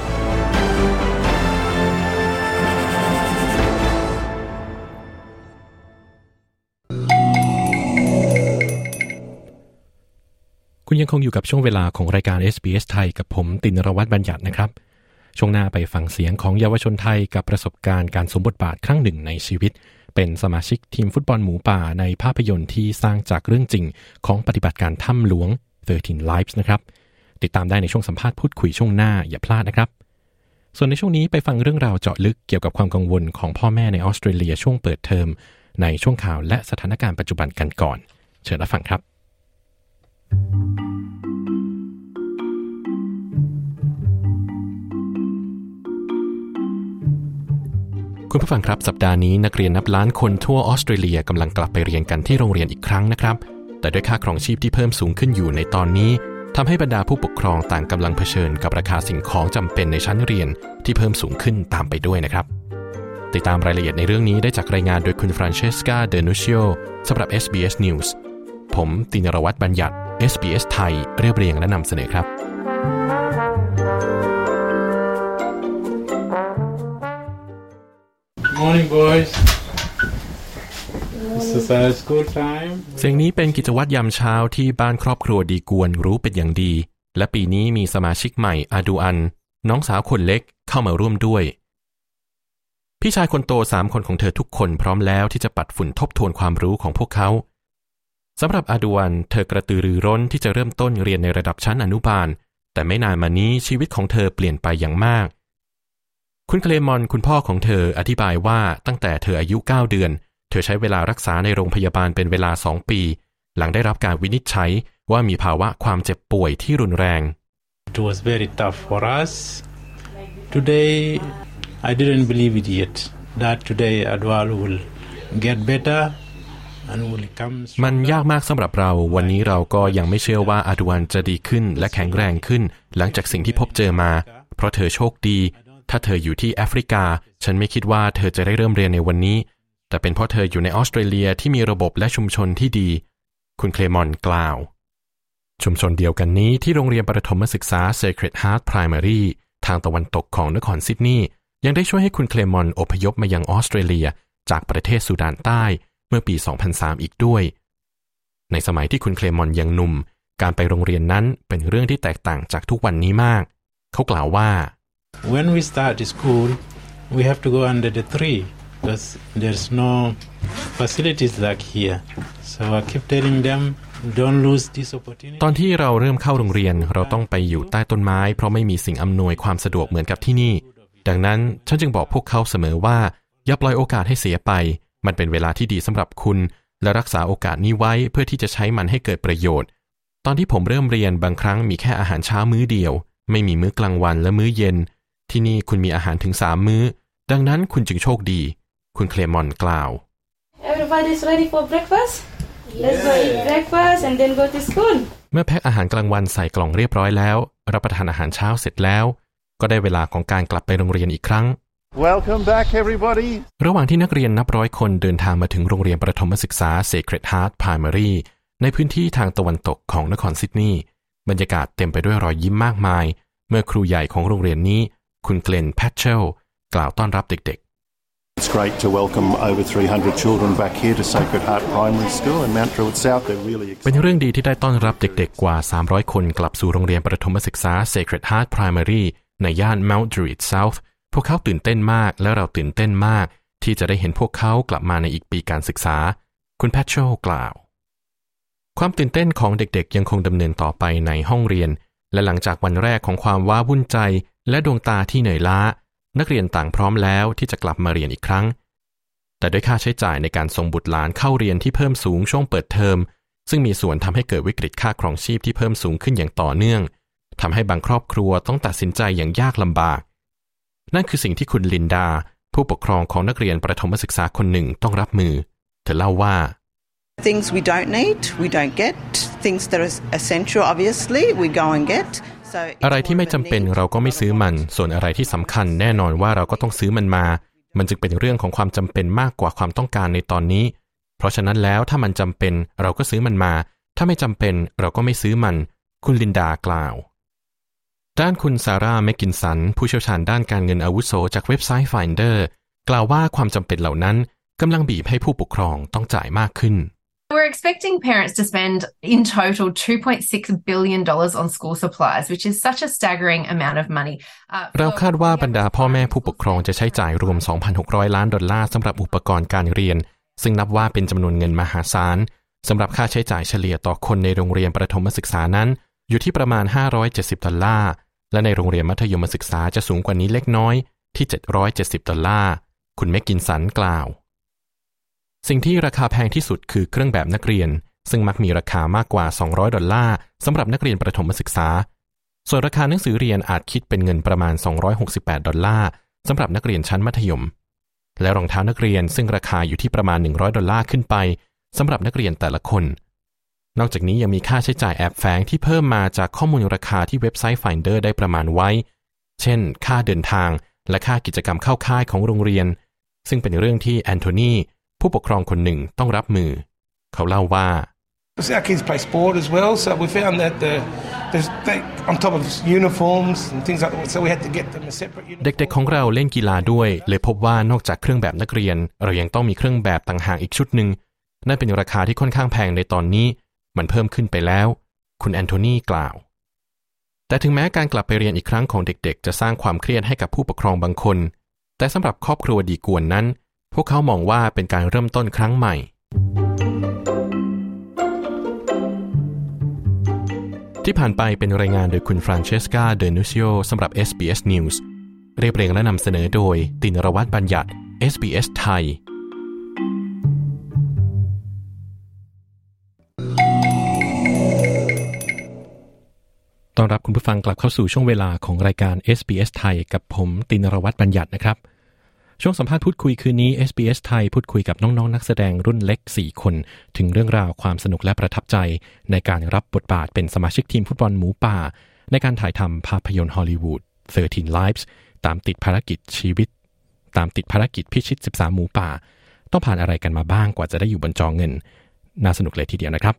คุณยังคงอยู่กับช่วงเวลาของรายการ SBS ไทยกับผมตินรวัตรบัญญัตินะครับ ช่วงหน้าไปฟังเสียงของเยาวชนไทยกับประสบการณ์การสมบทบาทครั้งหนึ่งในชีวิต เป็นสมาชิกทีมฟุตบอลหมูป่าในภาพยนตร์ที่สร้างจากเรื่องจริงของปฏิบัติการถ้ำหลวง 13 Lives นะครับ ติดตามได้ในช่วงสัมภาษณ์พูดคุยช่วงหน้าอย่าพลาดนะครับ ส่วนในช่วงนี้ไปฟังเรื่องราวเจาะลึกเกี่ยวกับความกังวลของพ่อแม่ในออสเตรเลียช่วงเปิดเทอมในช่วงข่าวและสถานการณ์ปัจจุบันกันก่อน เชิญรับฟังครับ คุณผู้ฟังครับสัปดาห์นี้นักเรียนนับล้านคนทั่วออสเตรเลียกำลังกลับไปเรียนกันที่โรงเรียนอีกครั้งนะครับ แต่ด้วยค่าครองชีพที่เพิ่มสูงขึ้นอยู่ในตอนนี้ทำให้บรรดาผู้ปกครองต่างกำลังเผชิญกับราคาสิ่งของจำเป็นในชั้นเรียนที่เพิ่มสูงขึ้นตามไปด้วยนะครับ ติดตามรายละเอียดในเรื่องนี้ได้จากรายงานโดยคุณฟรานเชสกาเดนูชิโอสำหรับ SBS News ผมตินรวัตรบัญญัติ SBS ไทยเรียบเรียงและนำเสนอครับ Morning, boys. This is our school time. เสียงนี้เป็นกิจวัตรยามเช้าที่บ้านครอบครัวดีกวนรู้เป็นอย่างดี และปีนี้มีสมาชิกใหม่อาดูอัน น้องสาวคนเล็กเข้ามาร่วมด้วย พี่ชายคนโตสามคนของเธอทุกคนพร้อมแล้วที่จะปัดฝุ่นทบทวนความรู้ของพวกเขา สำหรับอาดูอันเธอกระตือรือร้นที่จะเริ่มต้นเรียนในระดับชั้นอนุบาล แต่ไม่นานมานี้ชีวิตของเธอเปลี่ยนไปอย่างมาก คุณเคลมอนคุณพ่อของเธออธิบายว่าตั้งแต่เธออายุ 9 เดือน เธอใช้เวลารักษาในโรงพยาบาลเป็นเวลา 2 ปี หลังได้รับการวินิจฉัยว่ามีภาวะความเจ็บป่วยที่รุนแรง It was very tough for us. Today, I didn't believe it yet that today Adwal will get better. มันยากมากสำหรับเราวันนี้เราก็ยังไม่เชื่อว่าอาดวันจะดีขึ้นและแข็งแรงขึ้น หลังจากสิ่งที่พบเจอมา เพราะเธอโชคดี ถ้าเธออยู่ที่แอฟริกา ฉันไม่คิดว่าเธอจะได้เริ่มเรียนในวันนี้ แต่เป็นเพราะเธออยู่ในออสเตรเลียที่มีระบบและชุมชนที่ดี คุณเคลมอนกล่าว ชุมชนเดียวกันนี้ที่โรงเรียนประถมศึกษา Sacred Heart Primary ทางตะวันตกของนครซิดนีย์ยังได้ช่วยให้คุณเคลมอนอพยพมายังออสเตรเลีย จากประเทศสุดานใต้ เมื่อปี 2003 อีกด้วย ในสมัยที่คุณเคลมอนยังหนุ่ม การไปโรงเรียนนั้นเป็นเรื่องที่แตกต่างจากทุกวันนี้มาก เขากล่าวว่า When we start school, we have to go under the tree because there's no facilities like here. So I keep telling them, don't lose this opportunity. ตอนที่เราเริ่มเข้าโรงเรียนเราต้องไปอยู่ใต้ต้นไม้ เพราะไม่มีสิ่งอำนวยความสะดวกเหมือนกับที่นี่ ดังนั้นฉันจึงบอกพวกเขาเสมอว่า อย่าปล่อยโอกาสให้เสียไป มันเป็นเวลาที่ดีสำหรับคุณ และรักษาโอกาสนี้ไว้เพื่อที่จะใช้มันให้เกิดประโยชน์ ตอนที่ผมเริ่มเรียนบางครั้งมีแค่อาหารเช้ามื้อเดียว ไม่มีมื้อกลางวันและมื้อเย็น ที่นี่คุณมีอาหารถึงสามมื้อ ดังนั้นคุณจึงโชคดี คุณเคลมอนกล่าว Everybody's ready for breakfast? Let's go eat breakfast and then go to school. เมื่อแพ็คอาหารกลางวันใส่กล่องเรียบร้อยแล้ว รับประทานอาหารเช้าเสร็จแล้ว ก็ได้เวลาของการกลับไปโรงเรียนอีกครั้ง Welcome back, everybody. ระหว่างที่นักเรียนนับร้อยคนเดินทางมาถึงโรงเรียนประถมศึกษา Sacred Heart Primary ในพื้นที่ทางตะวันตกของนครซิดนีย์บรรยากาศเต็มไปด้วยรอยยิ้มมากมาย เมื่อครูใหญ่ของโรงเรียนนี้ คุณเกลนแพทเชลกล่าวต้อนรับเด็ก It's great to welcome over 300 children back here to Sacred Heart Primary School in Mount Druitt South. They're really ๆเป็นเรื่องดีที่ได้ต้อนรับเด็กๆ กว่า 300 คนกลับสู่โรงเรียนประถมศึกษา Sacred Heart Primary ในย่าน Mount Druitt South พวกเขาตื่นเต้นมากและเราตื่นเต้นมาก ที่จะได้เห็นพวกเขากลับมาในอีกปีการศึกษา คุณแพทเชกล่าว ความตื่นเต้นของเด็กๆ ยังคงดำเนินต่อไปในห้องเรียน และหลังจากวันแรกของความว้าวุ่นใจ และดวงตาที่เหนื่อยล้า นักเรียนต่างพร้อมแล้วที่จะกลับมาเรียนอีกครั้ง แต่ด้วยค่าใช้จ่ายในการส่งบุตรหลานเข้าเรียนที่เพิ่มสูงช่วงเปิดเทอมซึ่งมีส่วนทำให้เกิดวิกฤตค่าครองชีพที่เพิ่มสูงขึ้นอย่างต่อเนื่องทำให้บางครอบครัวต้องตัดสินใจอย่างยากลำบาก นั่นคือสิ่งที่คุณลินดา ผู้ปกครองของนักเรียนประถมศึกษาคนหนึ่งต้องรับมือ เธอเล่าว่า Things we don't need, we don't get. Things that are essential, obviously, we go and get. So อะไรที่ไม่จำเป็นเราก็ไม่ซื้อมัน ส่วนอะไรที่สำคัญแน่นอนว่าเราก็ต้องซื้อมันมา มันจึงเป็นเรื่องของความจำเป็นมากกว่าความต้องการในตอนนี้ เพราะฉะนั้นแล้วถ้ามันจำเป็นเราก็ซื้อมันมา ถ้าไม่จำเป็นเราก็ไม่ซื้อมัน คุณลินดากล่าว ด้านคุณซาร่าแมกกินสัน ผู้เชี่ยวชาญด้านการเงินอาวุโสจากเว็บไซต์ Finder กล่าวว่าความจำเป็นเหล่านั้นกำลังบีบให้ผู้ปกครองต้องจ่ายมากขึ้น We're expecting parents to spend in total $2.6 billion on school supplies, which is such a staggering amount of money. Uh, เราคาดว่าบรรดาพ่อแม่ผู้ปกครองจะใช้จ่ายรวม 2,600 ล้านดอลลาร์สำหรับอุปกรณ์การเรียน ซึ่งนับว่าเป็นจำนวนเงินมหาศาลสำหรับค่าใช้จ่ายเฉลี่ยต่อคนในโรงเรียนประถมศึกษานั้น อยู่ที่ประมาณ 570 ดอลลาร์ และในโรงเรียนมัธยมศึกษาจะสูงกว่านี้เล็กน้อยที่ 770 ดอลลาร์ คุณแมกกินสันกล่าว สิ่งที่ราคาแพงที่สุดคือเครื่องแบบนักเรียน ซึ่งมักมีราคามากกว่า 200 ดอลลาร์สำหรับนักเรียนประถมศึกษา ส่วนราคาหนังสือเรียนอาจคิดเป็นเงินประมาณ 268 ดอลลาร์สำหรับนักเรียนชั้นมัธยม และรองเท้านักเรียนซึ่งราคาอยู่ที่ประมาณ 100 ดอลลาร์ขึ้นไปสำหรับนักเรียนแต่ละคน นอกจากนี้ยังมีค่าใช้จ่ายแอบแฝงที่เพิ่มมาจากข้อมูลราคาที่เว็บไซต์ Finder ได้ประมาณไว้ เช่น ค่าเดินทาง และค่ากิจกรรมเข้าค่ายของโรงเรียน ซึ่งเป็นเรื่องที่แอนโทนีผู้ปกครองคนหนึ่งต้องรับมือ เขาเล่าว่า Our kids play sport as well, so we found that the, the they, on top of uniforms and things like that, so we had to get them a separate uniform. เด็กๆของเราเล่นกีฬาด้วย เลยพบว่านอกจากเครื่องแบบนักเรียน เรายังต้องมีเครื่องแบบต่างหากอีกชุดหนึ่งนั่นเป็นราคาที่ค่อนข้างแพงในตอนนี้ มันเพิ่มขึ้นไปแล้ว คุณแอนโทนีกล่าว แต่ถึงแม้การกลับไปเรียนอีกครั้งของเด็กๆ จะสร้างความเครียดให้กับผู้ปกครองบางคน แต่สำหรับครอบครัวดีกวนนั้น พวกเขามองว่าเป็นการเริ่มต้นครั้งใหม่ ที่ผ่านไปเป็นรายงานโดยคุณฟรานเชสกาเดนูซิโอสำหรับ SBS News เรียบเรียงและนำเสนอโดยตินรวัตรบัญญัติ SBS ไทย ตอนรับคุณผู้ฟังกลับเข้าสู่ช่วงเวลาของรายการ SBS ไทย กับผมตินรวัตรบัญญัตินะครับ ช่วงสัมภาษณ์พูดคุยคืนนี้ SBS ไทยพูดคุยกับน้องๆนนักแสดงรุ่นเล็ก 4 คน ถึงเรื่องราวความสนุกและประทับใจ ในการรับบทบาทเป็นสมาชิกทีมฟุตบอลหมูป่า ในการถ่ายทำภาพยนตร์ฮอลลีวูด13 Lives ตามติดภารกิจชีวิต ตามติดภารกิจพิชิต 13 หมูป่า ต้องผ่านอะไรกันมาบ้างกว่าจะได้อยู่บนจอเงิน น่าสนุกเลยทีเดียวนะครับ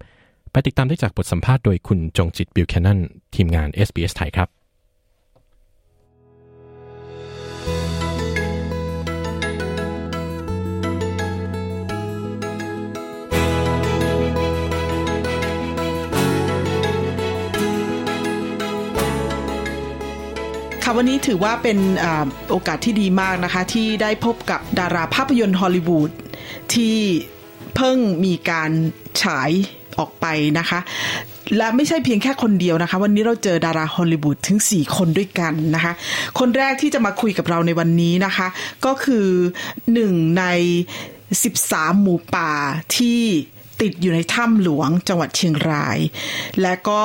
ไปติดตามได้จากบทสัมภาษณ์โดยคุณจงจิตบิวแคนนันทีมงาน SBS ไทยครับ ค่ะวันนี้ถือว่าเป็นอโอกาสที่ดีมากนะคะ ที่ได้พบกับดาราภาพยนตร์ฮอลลีวูดที่เพิ่งมีการฉาย ออกไปนะคะ และไม่ใช่เพียงแค่คนเดียวนะคะ วันนี้เราเจอดาราฮอลลีวูดถึง 4 คนด้วยกันนะคะ คนแรกที่จะมาคุยกับเราในวันนี้นะคะ ก็คือหนึ่งใน 13 หมูป่าที่ติดอยู่ในถ้ำหลวงจังหวัดเชียงราย และก็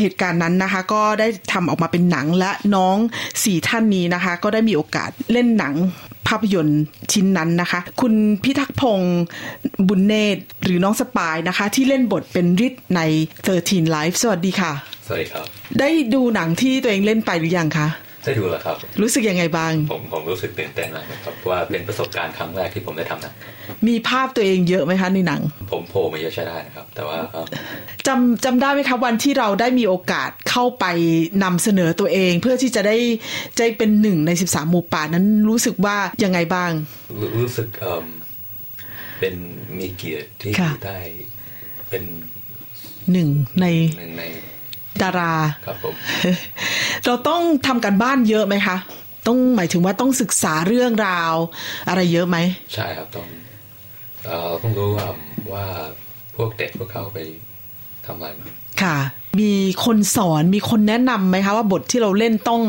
เหตุการณ์นั้นนะคะ ก็ได้ทำออกมาเป็นหนังและน้องสี่ท่านนี้นะคะ ก็ได้มีโอกาสเล่นหนังภาพยนตร์ชิ้นนั้นนะคะ คุณพิทักษ์พงศ์บุญเนตรหรือน้องสปายนะคะ ที่เล่นบทเป็นริทใน 13 Life สวัสดีค่ะ สวัสดีครับ ได้ดูหนังที่ตัวเองเล่นไปหรือยังคะ ได้ดูแล้วครับ รู้สึกยังไงบ้าง ผมผมรู้สึกตื่นเต้นมากนะครับว่าเป็นประสบการณ์ครั้งแรกที่ผมได้ทำหนังมีภาพตัวเองเยอะไหมคะในหนัง ผมโผล่มาเยอะใช้ได้นะครับ แต่ว่าเอิ่มจำจำได้ไหมคะวันที่เราได้มีโอกาสเข้าไปนำเสนอตัวเอง เพื่อที่จะได้ใจเป็นหนึ่งใน 13 หมู่ป่านั้นรู้สึกว่ายังไงบ้าง รู้รู้สึกเอิ่มเป็นมีเกียรติที่ค่ะได้เป็นหนึ่งในหนึ่งใน ดารา ครับผม เราต้องทำกันบ้านเยอะไหมคะ ต้องหมายถึงว่าต้องศึกษาเรื่องราว อะไรเยอะไหม ใช่ครับต้องเอ่อต้องรู้ว่าว่าพวกเด็กพวกเขาไปทำอะไรมาค่ะ มีคนสอนมีคนแนะนำไหมคะ ว่าบทที่เราเล่นต้อง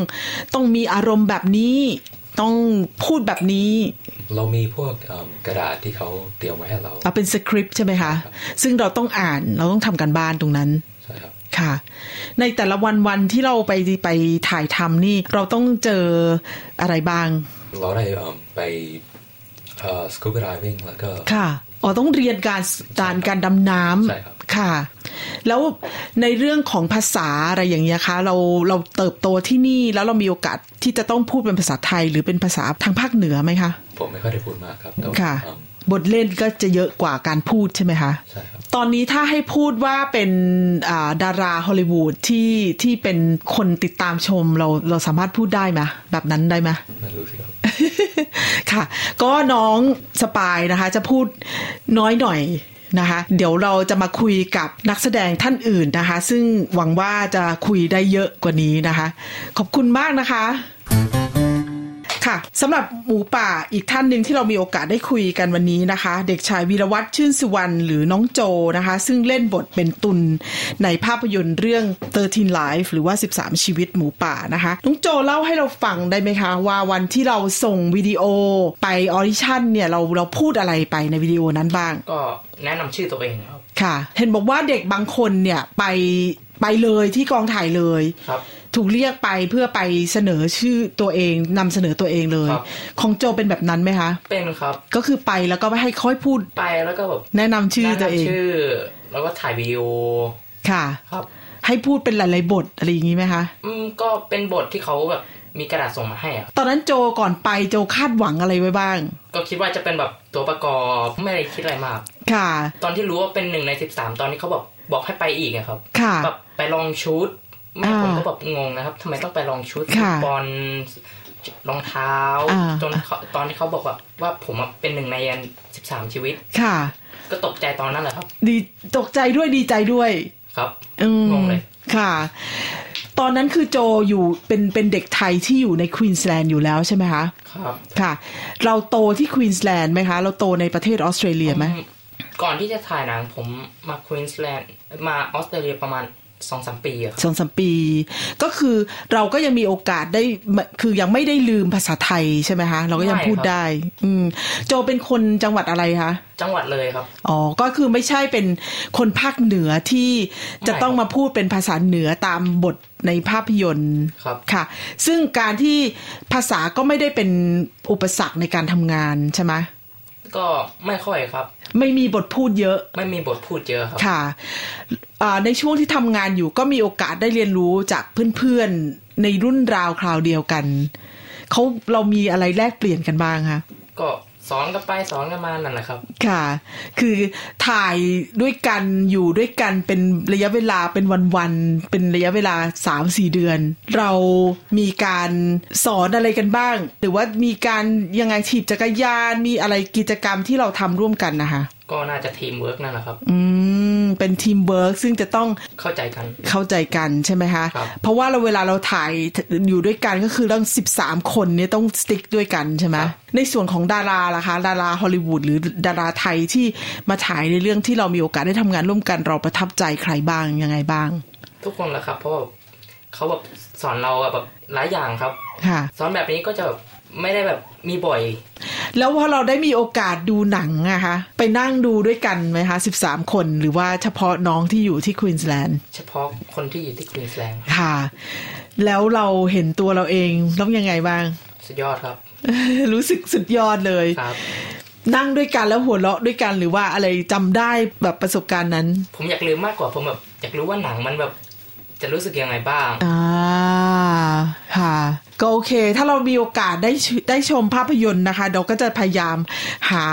ต้องมีอารมณ์แบบนี้ ต้องพูดแบบนี้ เรามีพวกเอิ่มกระดาษที่เขาเตรียมไว้ให้เราเอาเป็นสคริปต์ใช่ไหมคะ ซึ่งเราต้องอ่านเราต้องทำกันบ้านตรงนั้นใช่ ครับค่ะ ในแต่ละวันวันที่เราไปไปถ่ายทำนี่เราต้องเจออะไรบ้าง เราได้เอิ่มไปเอ่อสกูบ a ไดวิ่งแล้วก็ค่ะอ๋อต้องเรียนการการการดำน้ใช่ครับำค่ะ แล้วในเรื่องของภาษาอะไรอย่างเงี้ยคะเราเราเติบโตที่นี่แล้วเรามีโอกาสที่จะต้องพูดเป็นภาษาไทย หรือเป็นภาษาทางภาคเหนือไหมคะ ผมไม่ค่อยได้พูดมากครับแต่ว่าค่ะเอิ่มบทเล่นก็จะเยอะกว่าการพูดใช่ไหมคะใช่ครับ ตอนนี้ถ้าให้พูดว่าเป็นอ่าดาราฮอลลีวูดที่ที่เป็นคนติดตามชมเราเราสามารถพูดได้ไหมแบบนั้นได้ไหมไม่รู้สิครับค่ะ ก็น้องสปายนะคะ จะพูดน้อยหน่อยนะคะเดี๋ยวเราจะมาคุยกับนักแสดงท่านอื่นนะคะ ซึ่งหวังว่าจะคุยได้เยอะกว่านี้นะคะ ขอบคุณมากนะคะ ค่ะสำหรับหมูป่าอีกท่านหนึ่งที่เรามีโอกาสได้คุยกันวันนี้นะคะ เด็กชายวีรวัตรชื่นสุวรรณหรือน้องโจนะคะ ซึ่งเล่นบทเป็นตุลในภาพยนตร์เรื่อง 13 Life หรือว่า 13 ชีวิตหมูป่านะคะ น้องโจเล่าให้เราฟังได้ไหมคะ ว่าวันที่เราส่งวิดีโอไปออดิชั่นเนี่ยเราเราพูดอะไรไปในวิดีโอนั้นบ้าง ก็แนะนำชื่อตัวเองครับค่ะ เห็นบอกว่าเด็กบางคนเนี่ยไปไปเลยที่กองถ่ายเลยครับ ถูกเรียกไปเพื่อไปเสนอชื่อตัวเองนำเสนอตัวเองเลยครับของโจเป็นแบบนั้นไหมคะ เป็นครับ ก็คือไปแล้วก็ไม่ให้ค่อยพูดไปแล้วก็แบบแนะนำชื่อตัวเองแนะนำชื่อ แล้วก็ถ่ายวิดีโอค่ะ ครับ ให้พูดเป็นหลายๆบทอะไรอย่างนี้ไหมคะ อืมก็เป็นบทที่เขาแบบมีกระดาษส่งมาให้อะตอนนั้นโจก่อนไปโจคาดหวังอะไรไว้บ้าง ก็คิดว่าจะเป็นแบบตัวประกอบไม่ได้คิดอะไรมาก ค่ะ ตอนที่รู้ว่าเป็นหนึ่งในสิบสามตอนนี้เขาบอกบอกให้ไปอีกอะครับ ค่ะ แบบไปลองชุด แม่อ่าผมก็แบบงงนะครับทำไมต้องไปลองชุดค่ะบอลรองเท้าอ่าจนเขาตอนที่เขาบอกว่าว่าผมอะเป็นหนึ่งในสิบสามชีวิต ค่ะ ก็ตกใจตอนนั้นแหละครับ ดีตกใจด้วยดีใจด้วย ครับอืมงงเลยค่ะ ตอนนั้นคือโจอยู่เป็นเป็นเด็กไทยที่อยู่ในควีนส์แลนด์อยู่แล้วใช่ไหมคะ ครับ ค่ะ เราโตที่ควีนส์แลนด์ไหมคะ เราโตในประเทศออสเตรเลียไหม ก่อนที่จะถ่ายหนังผมมาควีนส์แลนด์มาออสเตรเลียประมาณ สองสามปีอะสองสามปี ก็คือเราก็ยังมีโอกาสได้คือยังไม่ได้ลืมภาษาไทยใช่ไหมคะเราก็ยังพูดได้ อืมโจเป็นคนจังหวัดอะไรคะจังหวัดเลยครับอ๋อก็คือไม่ใช่เป็นคนภาคเหนือที่จะต้องมาพูดเป็นภาษาเหนือตามบทในภาพยนตร์ครับค่ะ ซึ่งการที่ภาษาก็ไม่ได้เป็นอุปสรรคในการทำงานใช่ไหม ก็ไม่ค่อยครับ ไม่มีบทพูดเยอะ ไม่มีบทพูดเยอะครับค่ะอ่าในช่วงที่ทำงานอยู่ก็มีโอกาสได้เรียนรู้จากเพื่อนๆในรุ่นราวคราวเดียวกันเขาเรามีอะไรแลกเปลี่ยนกันบ้างคะก็ สอนกันไปสอนกันมานั่นแหละครับ ค่ะ คือถ่ายด้วยกันอยู่ด้วยกันเป็นระยะเวลาเป็นวันๆเป็นระยะเวลาสามสี่เดือน เรามีการสอนอะไรกันบ้าง หรือว่ามีการยังไงถีบจักรยานมีอะไรกิจกรรมที่เราทำร่วมกันนะคะก็น่าจะทีมเวิร์กนั่นแหละครับ อืม เป็นทีมเวิร์กซึ่งจะต้องเข้าใจกัน เข้าใจกันใช่ไหมคะครับเพราะว่าเราเวลาเราถ่ายอยู่ด้วยกันก็คือต้องสิบสามคนเนี่ยต้อง stick ด้วยกันใช่ไหมในส่วนของดาราล่ะคะ ดาราฮอลลีวูดหรือดาราไทยที่มาถ่ายในเรื่องที่เรามีโอกาสได้ทำงานร่วมกันเราประทับใจใครบ้างยังไงบ้าง ทุกคนแหละครับเพราะว่าเขาแบบสอนเราอะแบบหลายอย่างครับ ค่ะ สอนแบบนี้ก็จะแบบไม่ได้แบบมีบ่อย แล้วพอเราได้มีโอกาสดูหนังอะคะไปนั่งดูด้วยกันไหมคะสิบสามคนหรือว่าเฉพาะน้องที่อยู่ที่ควีนส์แลนด์เฉพาะคนที่อยู่ที่ควีนส์แลนด์ค่ะ แล้วเราเห็นตัวเราเองต้องยังไงบ้าง สุดยอดครับ รู้สึกสุดยอดเลยครับนั่งด้วยกันแล้วหัวเราะด้วยกันหรือว่าอะไรจำได้แบบประสบการณ์นั้น ผมอยากรู้มากกว่าผมแบบอยากรู้ว่าหนังมันแบบจะรู้สึกยังไงบ้าง อ่า ค่ะ ก็โอเค ถ้าเรามีโอกาสได้ชได้ชมภาพยนตร์นะคะ เราก็จะพยายามหา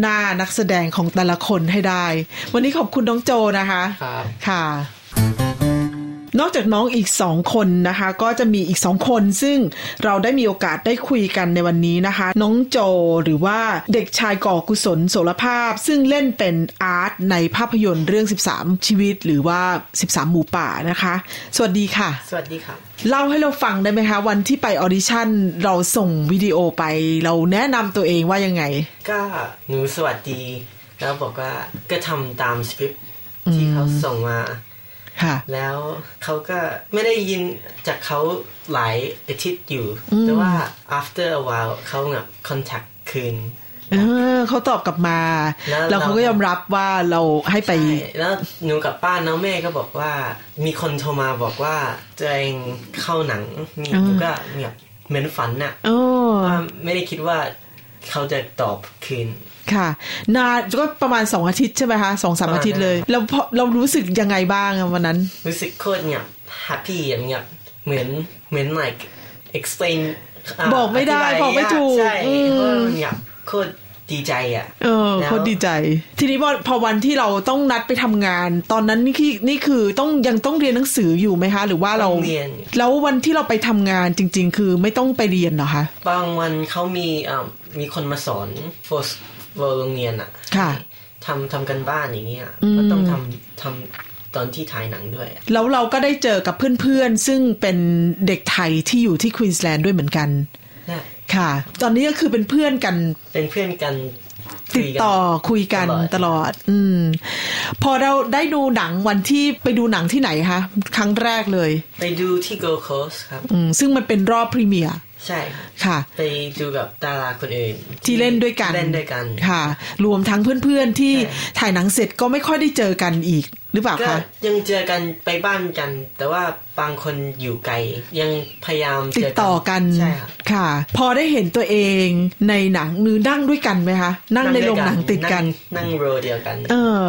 หน้านักแสดงของแต่ละคนให้ได้ วันนี้ขอบคุณน้องโจนะคะ ครับ ค่ะ นอกจากน้องอีกสองคนนะคะ ก็จะมีอีกสองคน ซึ่งเราได้มีโอกาสได้คุยกันในวันนี้นะคะ น้องโจหรือว่าเด็กชายก่อกุศลโสรภาพ ซึ่งเล่นเป็นอาร์ตในภาพยนตร์เรื่อง 13 ชีวิตหรือว่า 13 หมูป่านะคะ สวัสดีค่ะ สวัสดีครับเล่าให้เราฟังได้ไหมคะ วันที่ไปออดิชั่นเราส่งวิดีโอไป เราแนะนำตัวเองว่ายังไง ก็หนูสวัสดี แล้วบอกว่าก็ทำตามสคริปต์ที่เขาส่งมาค่ะ แล้วเขาก็ไม่ได้ยินจากเขาหลายอาทิตย์อยู่อืมแต่ว่า after a while เขาแบบ contact คืนเออเขาตอบกลับมา แล้วแล้วเขาก็ยอมรับว่าเราให้ไปใช่แล้วหนูกับป้าน้องแม่ก็บอกว่า มีคนโทรมาบอกว่าตัวเองเข้าหนังนี่อ่าหนูก็แบบเหมือนฝันน่ะโอ้ว่าไม่ได้คิดว่าเขาจะตอบคืน ค่ะ นานก็ประมาณสองอาทิตย์ใช่ไหมคะสองสามประมาณอาทิตย์เลยนั้นแล้วพอเรารู้สึกยังไงบ้างอะวันนั้น รู้สึกโคตรเนี่ย happy อย่างเงี้ยเหมือนเหมือน like explain าบอกไม่ได้ธิายบอกไม่ถูกใช่อืมเพราะว่าเนี่ยโคตรดีใจอะ เออแล้วเขาดีใจ ทีนี้พอพอวันที่เราต้องนัดไปทำงาน ตอนนั้นนี่คือนี่คือต้องยังต้องเรียนหนังสืออยู่ไหมคะ หรือว่าเราต้องเรียน แล้ววันที่เราไปทำงานจริง ๆ คือไม่ต้องไปเรียนเหรอคะ บางวันเขามีอ่ามีคนมาสอน for for โรงเรียนอะค่ะทำทำกันบ้านอย่างเงี้ยอืมก็ต้องทำทำตอนที่ถ่ายหนังด้วยอะแล้วเราก็ได้เจอกับเพื่อนๆ ซึ่งเป็นเด็กไทยที่อยู่ที่ควีนส์แลนด์ด้วยเหมือนกันใช่ค่ะ ตอนนี้ก็คือเป็นเพื่อนกัน เป็นเพื่อนกันติดต่อคุยกันตลอด อืม พอเราได้ดูหนังวันที่ไปดูหนังที่ไหนคะ ครั้งแรกเลย ไปดูที่ Gold Coast ครับ อืม ซึ่งมันเป็นรอบพรีเมียร์ ใช่ครับค่ะ ไปดูกับดาราคนอื่น ที่เล่นด้วยกันเล่นด้วยกันค่ะ รวมทั้งเพื่อนๆที่ถ่ายหนังเสร็จก็ไม่ค่อยได้เจอกันอีกหรือเปล่าก็คะยังเจอกันไปบ้านกัน แต่ว่า บางคนอยู่ไกล ยังพยายามติเจดอกันต่อกันใช่ครับค่ะ พอได้เห็นตัวเองในหนังหรือนั่งด้วยกันไหมคะนั่งในโรงหนังติดกัน นั่งโรเดียวกัน เออ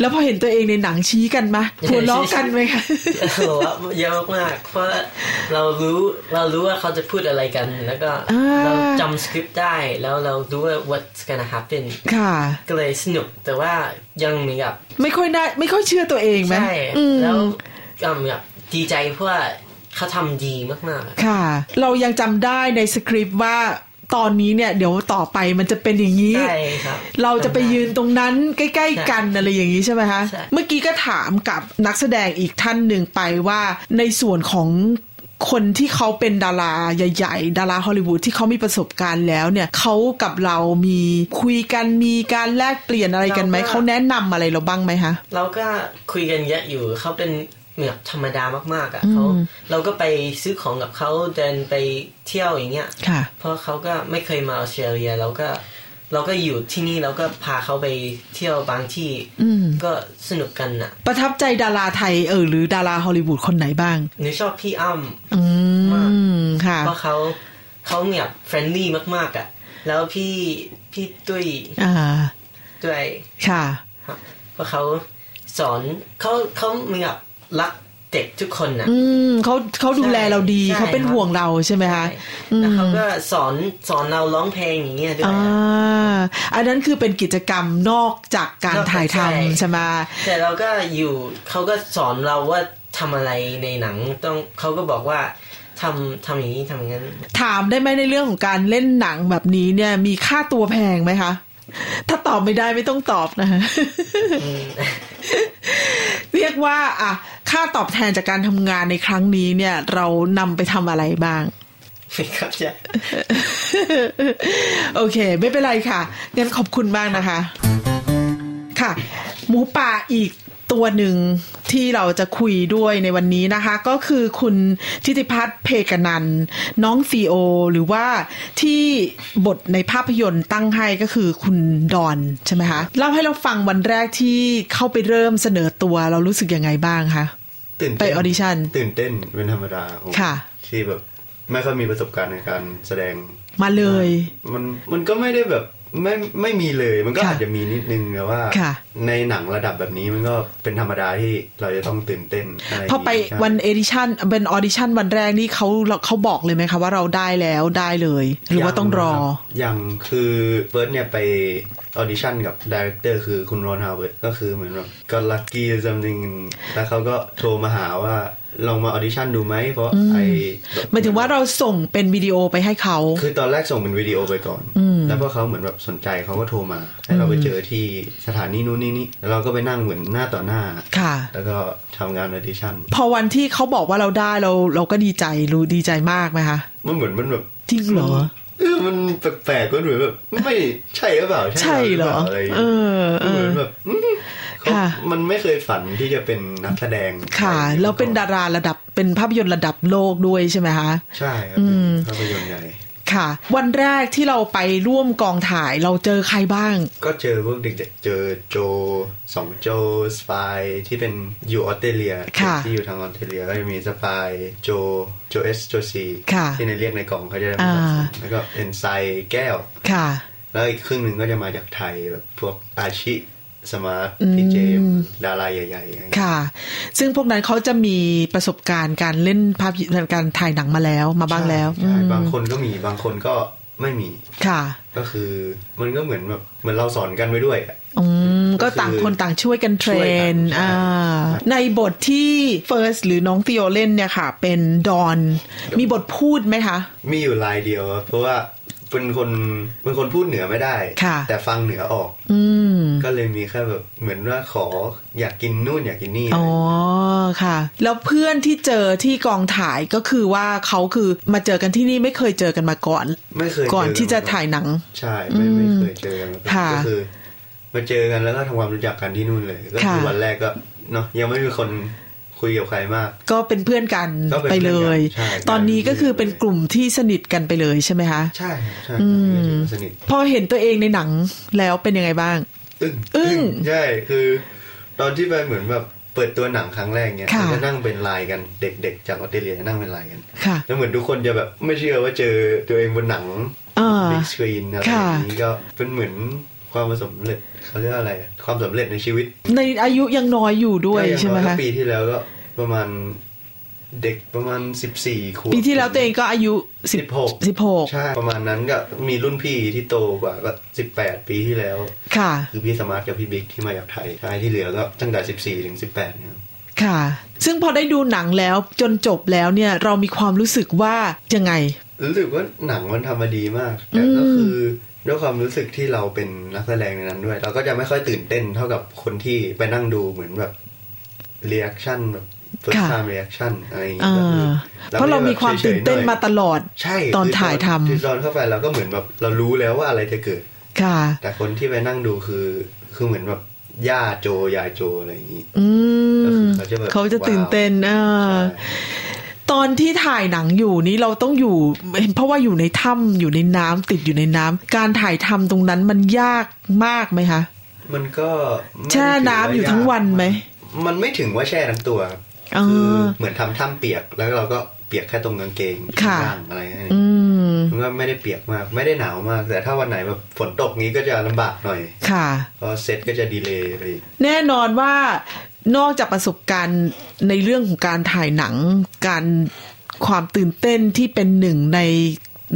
แล้วพอเห็นตัวเองในหนังชี้กันไหมหัวเราะกันไหมคะโอ้โหเยอะมาก เพราะเรารู้เรารู้ว่าเขาจะพูดอะไรกัน แล้วก็อ่าเราจำสคริปต์ได้ แล้วเรารู้ว่า what's gonna happen ค่ะ ก็เลยสนุกแต่ว่ายังมีแบบไม่ค่อยได้ไม่ค่อยเชื่อตัวเองไหมใช่อืมแล้วก็แบบ ดีใจเพราะว่าเขาทำดีมากๆอะค่ะ เรายังจำได้ในสคริปต์ว่าตอนนี้เนี่ยเดี๋ยวต่อไปมันจะเป็นอย่างนี้ ใช่ครับ เราจะไปยืนตรงนั้นใกล้ๆกันอะไรอย่างนี้ใช่ไหมคะใช่ เมื่อกี้ก็ถามกับนักแสดงอีกท่านหนึ่งไปว่าในส่วนของคนที่เขาเป็นดาราใหญ่ ๆ ดาราฮอลลีวูดที่เขามีประสบการณ์แล้วเนี่ยเขากับเรามีคุยกันมีการแลกเปลี่ยนอะไรกันไหมเขาแนะนำอะไรเราบ้างไหมคะ เราก็คุยกันเยอะอยู่เขาเป็น เหมือนธรรมดามากๆอะอืมเขาเราก็ไปซื้อของกับเขาเดินไปเที่ยวอย่างเงี้ยค่ะเพราะเขาก็ไม่เคยมาออสเตรเลียเราก็เราก็อยู่ที่นี่เราก็พาเขาไปเที่ยวบางที่อืมก็สนุกกันอะประทับใจดาราไทยเออหรือดาราฮอลลีวูดคนไหนบ้างหนูชอบพี่อ้ำอืมค่ะเพราะเขาเขาแบบ friendly มากๆอะ แล้วพี่พี่ตุ้ยอ่าด้วยค่ะเพราะเขาสอนเขาเขาเหมือนกับ รักเด็กทุกคนอะอืมเขาเขาดูแลเราดีใช่เขาเป็นครับห่วงเราใช่ไหมคะอืมแล้วเขาก็สอนสอนเราร้องเพลงอย่างเงี้ยด้วยอ่าอันนั้นคือเป็นกิจกรรมนอกจากการนอกจากถ่ายใช่ทำใช่ไหมแต่เราก็อยู่เขาก็สอนเราว่าทำอะไรในหนังต้องเขาก็บอกว่าทำทำอย่างนี้ทำอย่างนั้น ถามได้ไหมในเรื่องของการเล่นหนังแบบนี้เนี่ยมีค่าตัวแพงไหมคะ ถ้าตอบไม่ได้ไม่ต้องตอบนะฮะเรียกว่า อะ ค่าตอบแทนจากการทำงานในครั้งนี้เนี่ย เรานำไปทำอะไรบ้างไม่เข้าใจโอเค ไม่เป็นไรค่ะงั้นขอบคุณมากนะคะ ค่ะ หมูป่าอีก ตัวหนึ่งที่เราจะคุยด้วยในวันนี้นะคะ ก็คือคุณทิติพัฒน์เพกนันท์น้องซีโอหรือว่าที่บทในภาพยนตร์ตั้งให้ก็คือคุณดอนใช่ไหมคะเล่าให้เราฟังวันแรกที่เข้าไปเริ่มเสนอตัวเรารู้สึกยังไงบ้างคะตื่นเต้นไปออดิชั่นตื่นเต้นเป็นธรรมดาผมค่ะ ที่แบบไม่ค่อยมีประสบการณ์ในการแสดงมาเลย มันมันก็ไม่ได้แบบ ไม่ไม่มีเลยมันก็ค่ะอาจจะมีนิดนึงแต่ว่าค่ะในหนังระดับแบบนี้มันก็เป็นธรรมดาที่เราจะต้องตื่นเต้นอะไรย่างพอไปงี้ใช่วันออดิชั่นเป็นออดิชั่นวันแรกนี่เขาเขาบอกเลยไหมคะว่าเราได้แล้วได้เลย หรือว่าต้องรอยังครับยังคือเฟิร์สเนี่ยไป ออดิชั่นกับ director คือคุณรอนฮาวเวิร์ดก็คือเหมือนแบบก็ลัคกี้ something แล้วเขาก็โทรมาหาว่าลองมาออดิชั่นดูไหมเพราะอืมไอหมายถึงว่าเราส่งเป็นวิดีโอไปให้เขา คือตอนแรกส่งเป็นวิดีโอไปก่อนอืมแล้วพอเขาเหมือนแบบสนใจเขาก็โทรมา ให้เราไปเจอที่สถานีนู้นนี่นี่แล้วเราก็ไปนั่งเหมือนหน้าต่อหน้าค่ะ แล้วก็ทำงานออดิชั่น พอวันที่เขาบอกว่าเราได้เราเราก็ดีใจรู้ดีใจมากไหมคะ มันเหมือนมันแบบจริงเหรอ เออมันแปลกๆก็เหมือนแบบไม่ใช่หรือเปล่า ใช่เหรอปล่าอะไรอย่างเอเงี้ยอเอเหมืออนแบบอืมเขาค่ะมันไม่เคยฝันที่จะเป็นนักแสดง ค่ะ แล้วเป็นดาราระดับเป็นภาพยนตร์ระดับโลกด้วยใช่ไหมคะ ใช่ครับอืมเป็นภาพยนตร์ใหญ่ ค่ะ วันแรกที่เราไปร่วมกองถ่ายเราเจอใครบ้าง ก็เจอพวกเด็กๆ เจอโจสองโจสปายที่เป็นอยู่ออสเตรเลียค่ะที่อยู่ทางออสเตรเลียก็จะมีสปายโจโจเอสโจซีค่ะที่ในเรียกในกล่องเขาจะได้อ่าแล้วก็เอนไซแก้วค่ะแล้วอีกครึ่งหนึ่งก็จะมาจากไทยแบบพวกอาชิ สมาร์ทอืมพีเจมดาราใหญ่ๆอย่างเงี้ยค่ะ ซึ่งพวกนั้นเขาจะมีประสบการณ์การเล่นภาพยนตร์การถ่ายหนังมาแล้วมาบ้างแล้วใช่อืมบางคนก็มีบางคนก็ไม่มีค่ะ ก็คือมันก็เหมือนแบบเหมือนเราสอนกันไปด้วยอะอืมก็ต่างคนต่างช่วยกัน train ช่วยกันใช่อ่าในบทที่เฟิร์สหรือน้องติโอเล่นเนี่ยค่ะ เป็นดอน มีบทพูดไหมคะ มีอยู่ลายเดียวครับเพราะว่า เป็นคนเป็นคนพูดเหนือไม่ได้ค่ะแต่ฟังเหนือออกอืมก็เลยมีแค่แบบเหมือนว่าขออยากกินนู่นอยากกินนี่อ๋อค่ะ แล้วเพื่อนที่เจอที่กองถ่ายก็คือว่าเขาคือมาเจอกันที่นี่ไม่เคยเจอกันมาก่อน ไม่เคยก่อนเจอที่จะถ่ายหนัง ใช่ไม่ไม่เคยเจอกันมาก่อนค่ะก็คือมาเจอกันแล้วก็ทำความรู้จักกันที่นู่นเลย ก็คือค่ะวันแรกก็เนาะยังไม่มีคน คุยกับใครมาก ก็เป็นเพื่อนกันก็เป็นไปเพื่เลอนกันยใช่ตอนนี้ก็คือเป็นกลุ่มที่สนิทกันไปเลยใช่ไหมคะ ใช่ใช่อืมสนิทพอเห็นตัวเองในหนังแล้วเป็นยังไงบ้าง อึ้งอึ้งใช่คือ ตอนที่ไปเหมือนแบบเปิดตัวหนังครั้งแรกเนี่ยค่ะเราจะนั่งเป็นไลน์กันเด็กๆ จากออสเตรเลียจะนั่งเป็นไลน์กันค่ะแล้วเหมือนทุกคนจะแบบไม่เชื่อว่าเจอตัวเองบนหนังอ่าบิ๊กสกรีนอะไรอค่ะย่างนี้ก็เป็นเหมือน ความสำเร็จเขาเรียกว่าอะไรอะความสำเร็จในชีวิตในอายุยังน้อยอยู่ด้วยก็อย่างใช่ไหมน้อยก็คะ ปีที่แล้วก็ประมาณเด็กประมาณสิบสี่ขวบปีที่แล้วตัวเองก็อายุสิบหกสิบหกใช่ ประมาณนั้นก็มีรุ่นพี่ที่โตกว่าก็สิบแปดปีที่แล้ว ค่ะ คือพี่สมาร์ทกับพี่บิ๊กที่มาจากไทยใช่ที่เหลือก็ตั้งแต่สิบสี่ถึงสิบแปดเนี่ยครับค่ะ ซึ่งพอได้ดูหนังแล้วจนจบแล้วเนี่ยเรามีความรู้สึกว่ายังไง รู้สึกว่าหนังมันทำมาดีมาก แต่ก็คือ ด้วยความรู้สึกที่เราเป็นนักแสดงในนั้นด้วย เราก็จะไม่ค่อยตื่นเต้นเท่ากับคนที่ไปนั่งดูเหมือนแบบ reaction แบบ first ค่ะ time reaction อะไรอย่างอ่เงี้ยก็คืออ่าเพราะเรามีความตื่นเต้นมาตลอดใช่ตอนคืถ่ายทำคือตอนเข้าไปเราก็เหมือนแบบเรารู้แล้วว่าอะไรจะเกิด ค่ะ แต่คนที่ไปนั่งดูคือ คือเหมือนแบบย่าโจยายโจอะไรอย่างนี้อืมเขาจะแบบเขาจะตื่นเต้นอ่า ตอนที่ถ่ายหนังอยู่นี้เราต้องอยู่เพราะว่าอยู่ในถ้ำอยู่ในน้ำติดอยู่ในน้ำการถ่ายทำตรงนั้นมันยากมากไหมคะมันก็ไม่แช่น้ำอยู่ทั้งวันไหมมันไม่ถึงว่าแช่ทั้งตัวครับเออคือเหมือนทำถ้ำเปียกแล้วเราก็เปียกแค่ตรงกางเกงค่ะข้างอะไรนั่นเองอืมมันก็ไม่ได้เปียกมาก ไม่ได้หนาวมาก แต่ถ้าวันไหนแบบฝนตกนี้ก็จะลำบากหน่อย ค่ะเพราะเซตก็จะดีเลย์ไปอีกแน่นอนว่า นอกจากประสบการณ์ในเรื่องของการถ่ายหนัง การความตื่นเต้นที่เป็นหนึ่งใน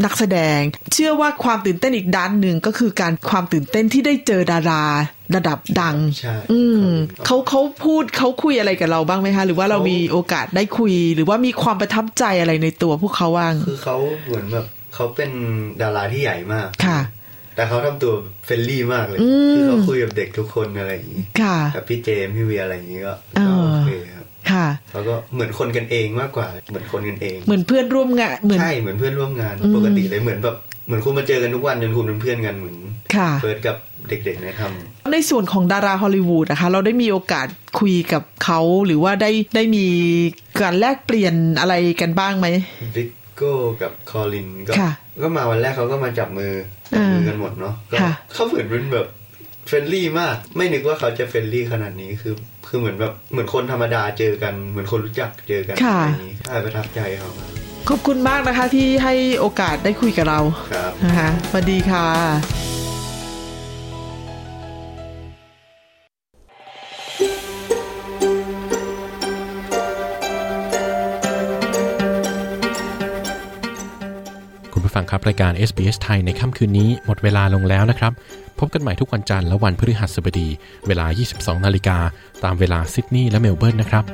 นักแสดง เชื่อว่าความตื่นเต้นอีกด้านหนึ่งก็คือการความตื่นเต้นที่ได้เจอดาราระดับดังใช่อืมเขาเขาพูดเขาคุยอะไรกับเราบ้างไหมคะ หรือว่าเรามีโอกาสได้คุย หรือว่ามีความประทับใจอะไรในตัวพวกเขาบ้างคือเขาเหมือนแบบเขาเป็นดาราที่ใหญ่มากค่ะ แต่เขาทำตัว friendly มากเลยอืมคือเขาคุยกับเด็กทุกคนอะไรอย่างนี้ค่ะกับพี่เจมส์พี่เวียอะไรอย่างนี้ก็เอก็อโอเคครับค่ะเขาก็เหมือนคนกันเองมากกว่า เหมือนคนกันเอง เหมือนเพื่อนร่วมงานเหมือนใช่เหมือนเพื่อนร่วมงานอืมปกติเลยเหมือนแบบเหมือนคุณมาเจอกันทุกวันจนคุณเป็นเพื่อนกันเหมือนค่ะเฟิร์สกับเด็กๆในทในส่วนของดาราฮอลลีวูดนะคะ เราได้มีโอกาสคุยกับเขาหรือว่าได้ได้มีการแลกเปลี่ยนอะไรกันบ้างไหมำริก โก้กับคอลินก็ค่ะ ก็มาวันแรกเขาก็มาจับมือจับมือกันหมดเนาะก็ค่ะ เขาเหมือนเป็นแบบ friendly มาก ไม่นึกว่าเขาจะ friendly ขนาดนี้คือ คือเหมือนแบบเหมือนคนธรรมดาเจอกัน เหมือนคนรู้จักเจอกันค่ะ อะไรอย่างนี้ใช่ประทับใจเขามากขอบคุณมากนะคะที่ให้โอกาสได้คุยกับเราครับ นะคะสวัสดีค่ะ ผู้ฟังครับรายการ SBS ไทยในค่ำคืนนี้หมดเวลาลงแล้วนะครับ พบกันใหม่ทุกวันจันทร์และวันพฤหัสบดี เวลา 22 นาฬิกา ตามเวลาซิดนีย์และเมลเบิร์นนะครับ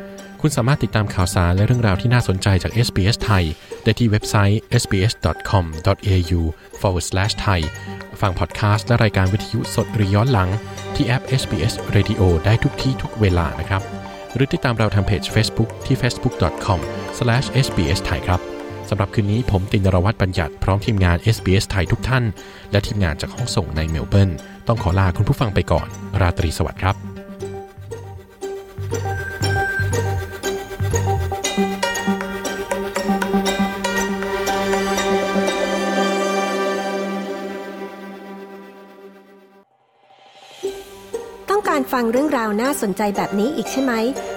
คุณสามารถติดตามข่าวสารและเรื่องราวที่น่าสนใจจาก SBS ไทย ได้ที่เว็บไซต์ sbs.com.au forward slash thai ฟังพอดแคสต์และรายการวิทยุสดหรือย้อนหลัง ที่แอป SBS Radio ได้ทุกที่ทุกเวลานะครับ หรือติดตามเราทางเพจ Facebook ที่ facebook.com/sbsthai ครับ สำหรับคืนนี้ผมตินรวัตรบัญญัติพร้อมทีมงาน SBS ไทยทุกท่าน และทีมงานจากห้องส่งในเมลเบิร์นต้องขอลาคุณผู้ฟังไปก่อน ราตรีสวัสดิ์ครับต้องการฟังเรื่องราวน่าสนใจแบบนี้อีกใช่ไหม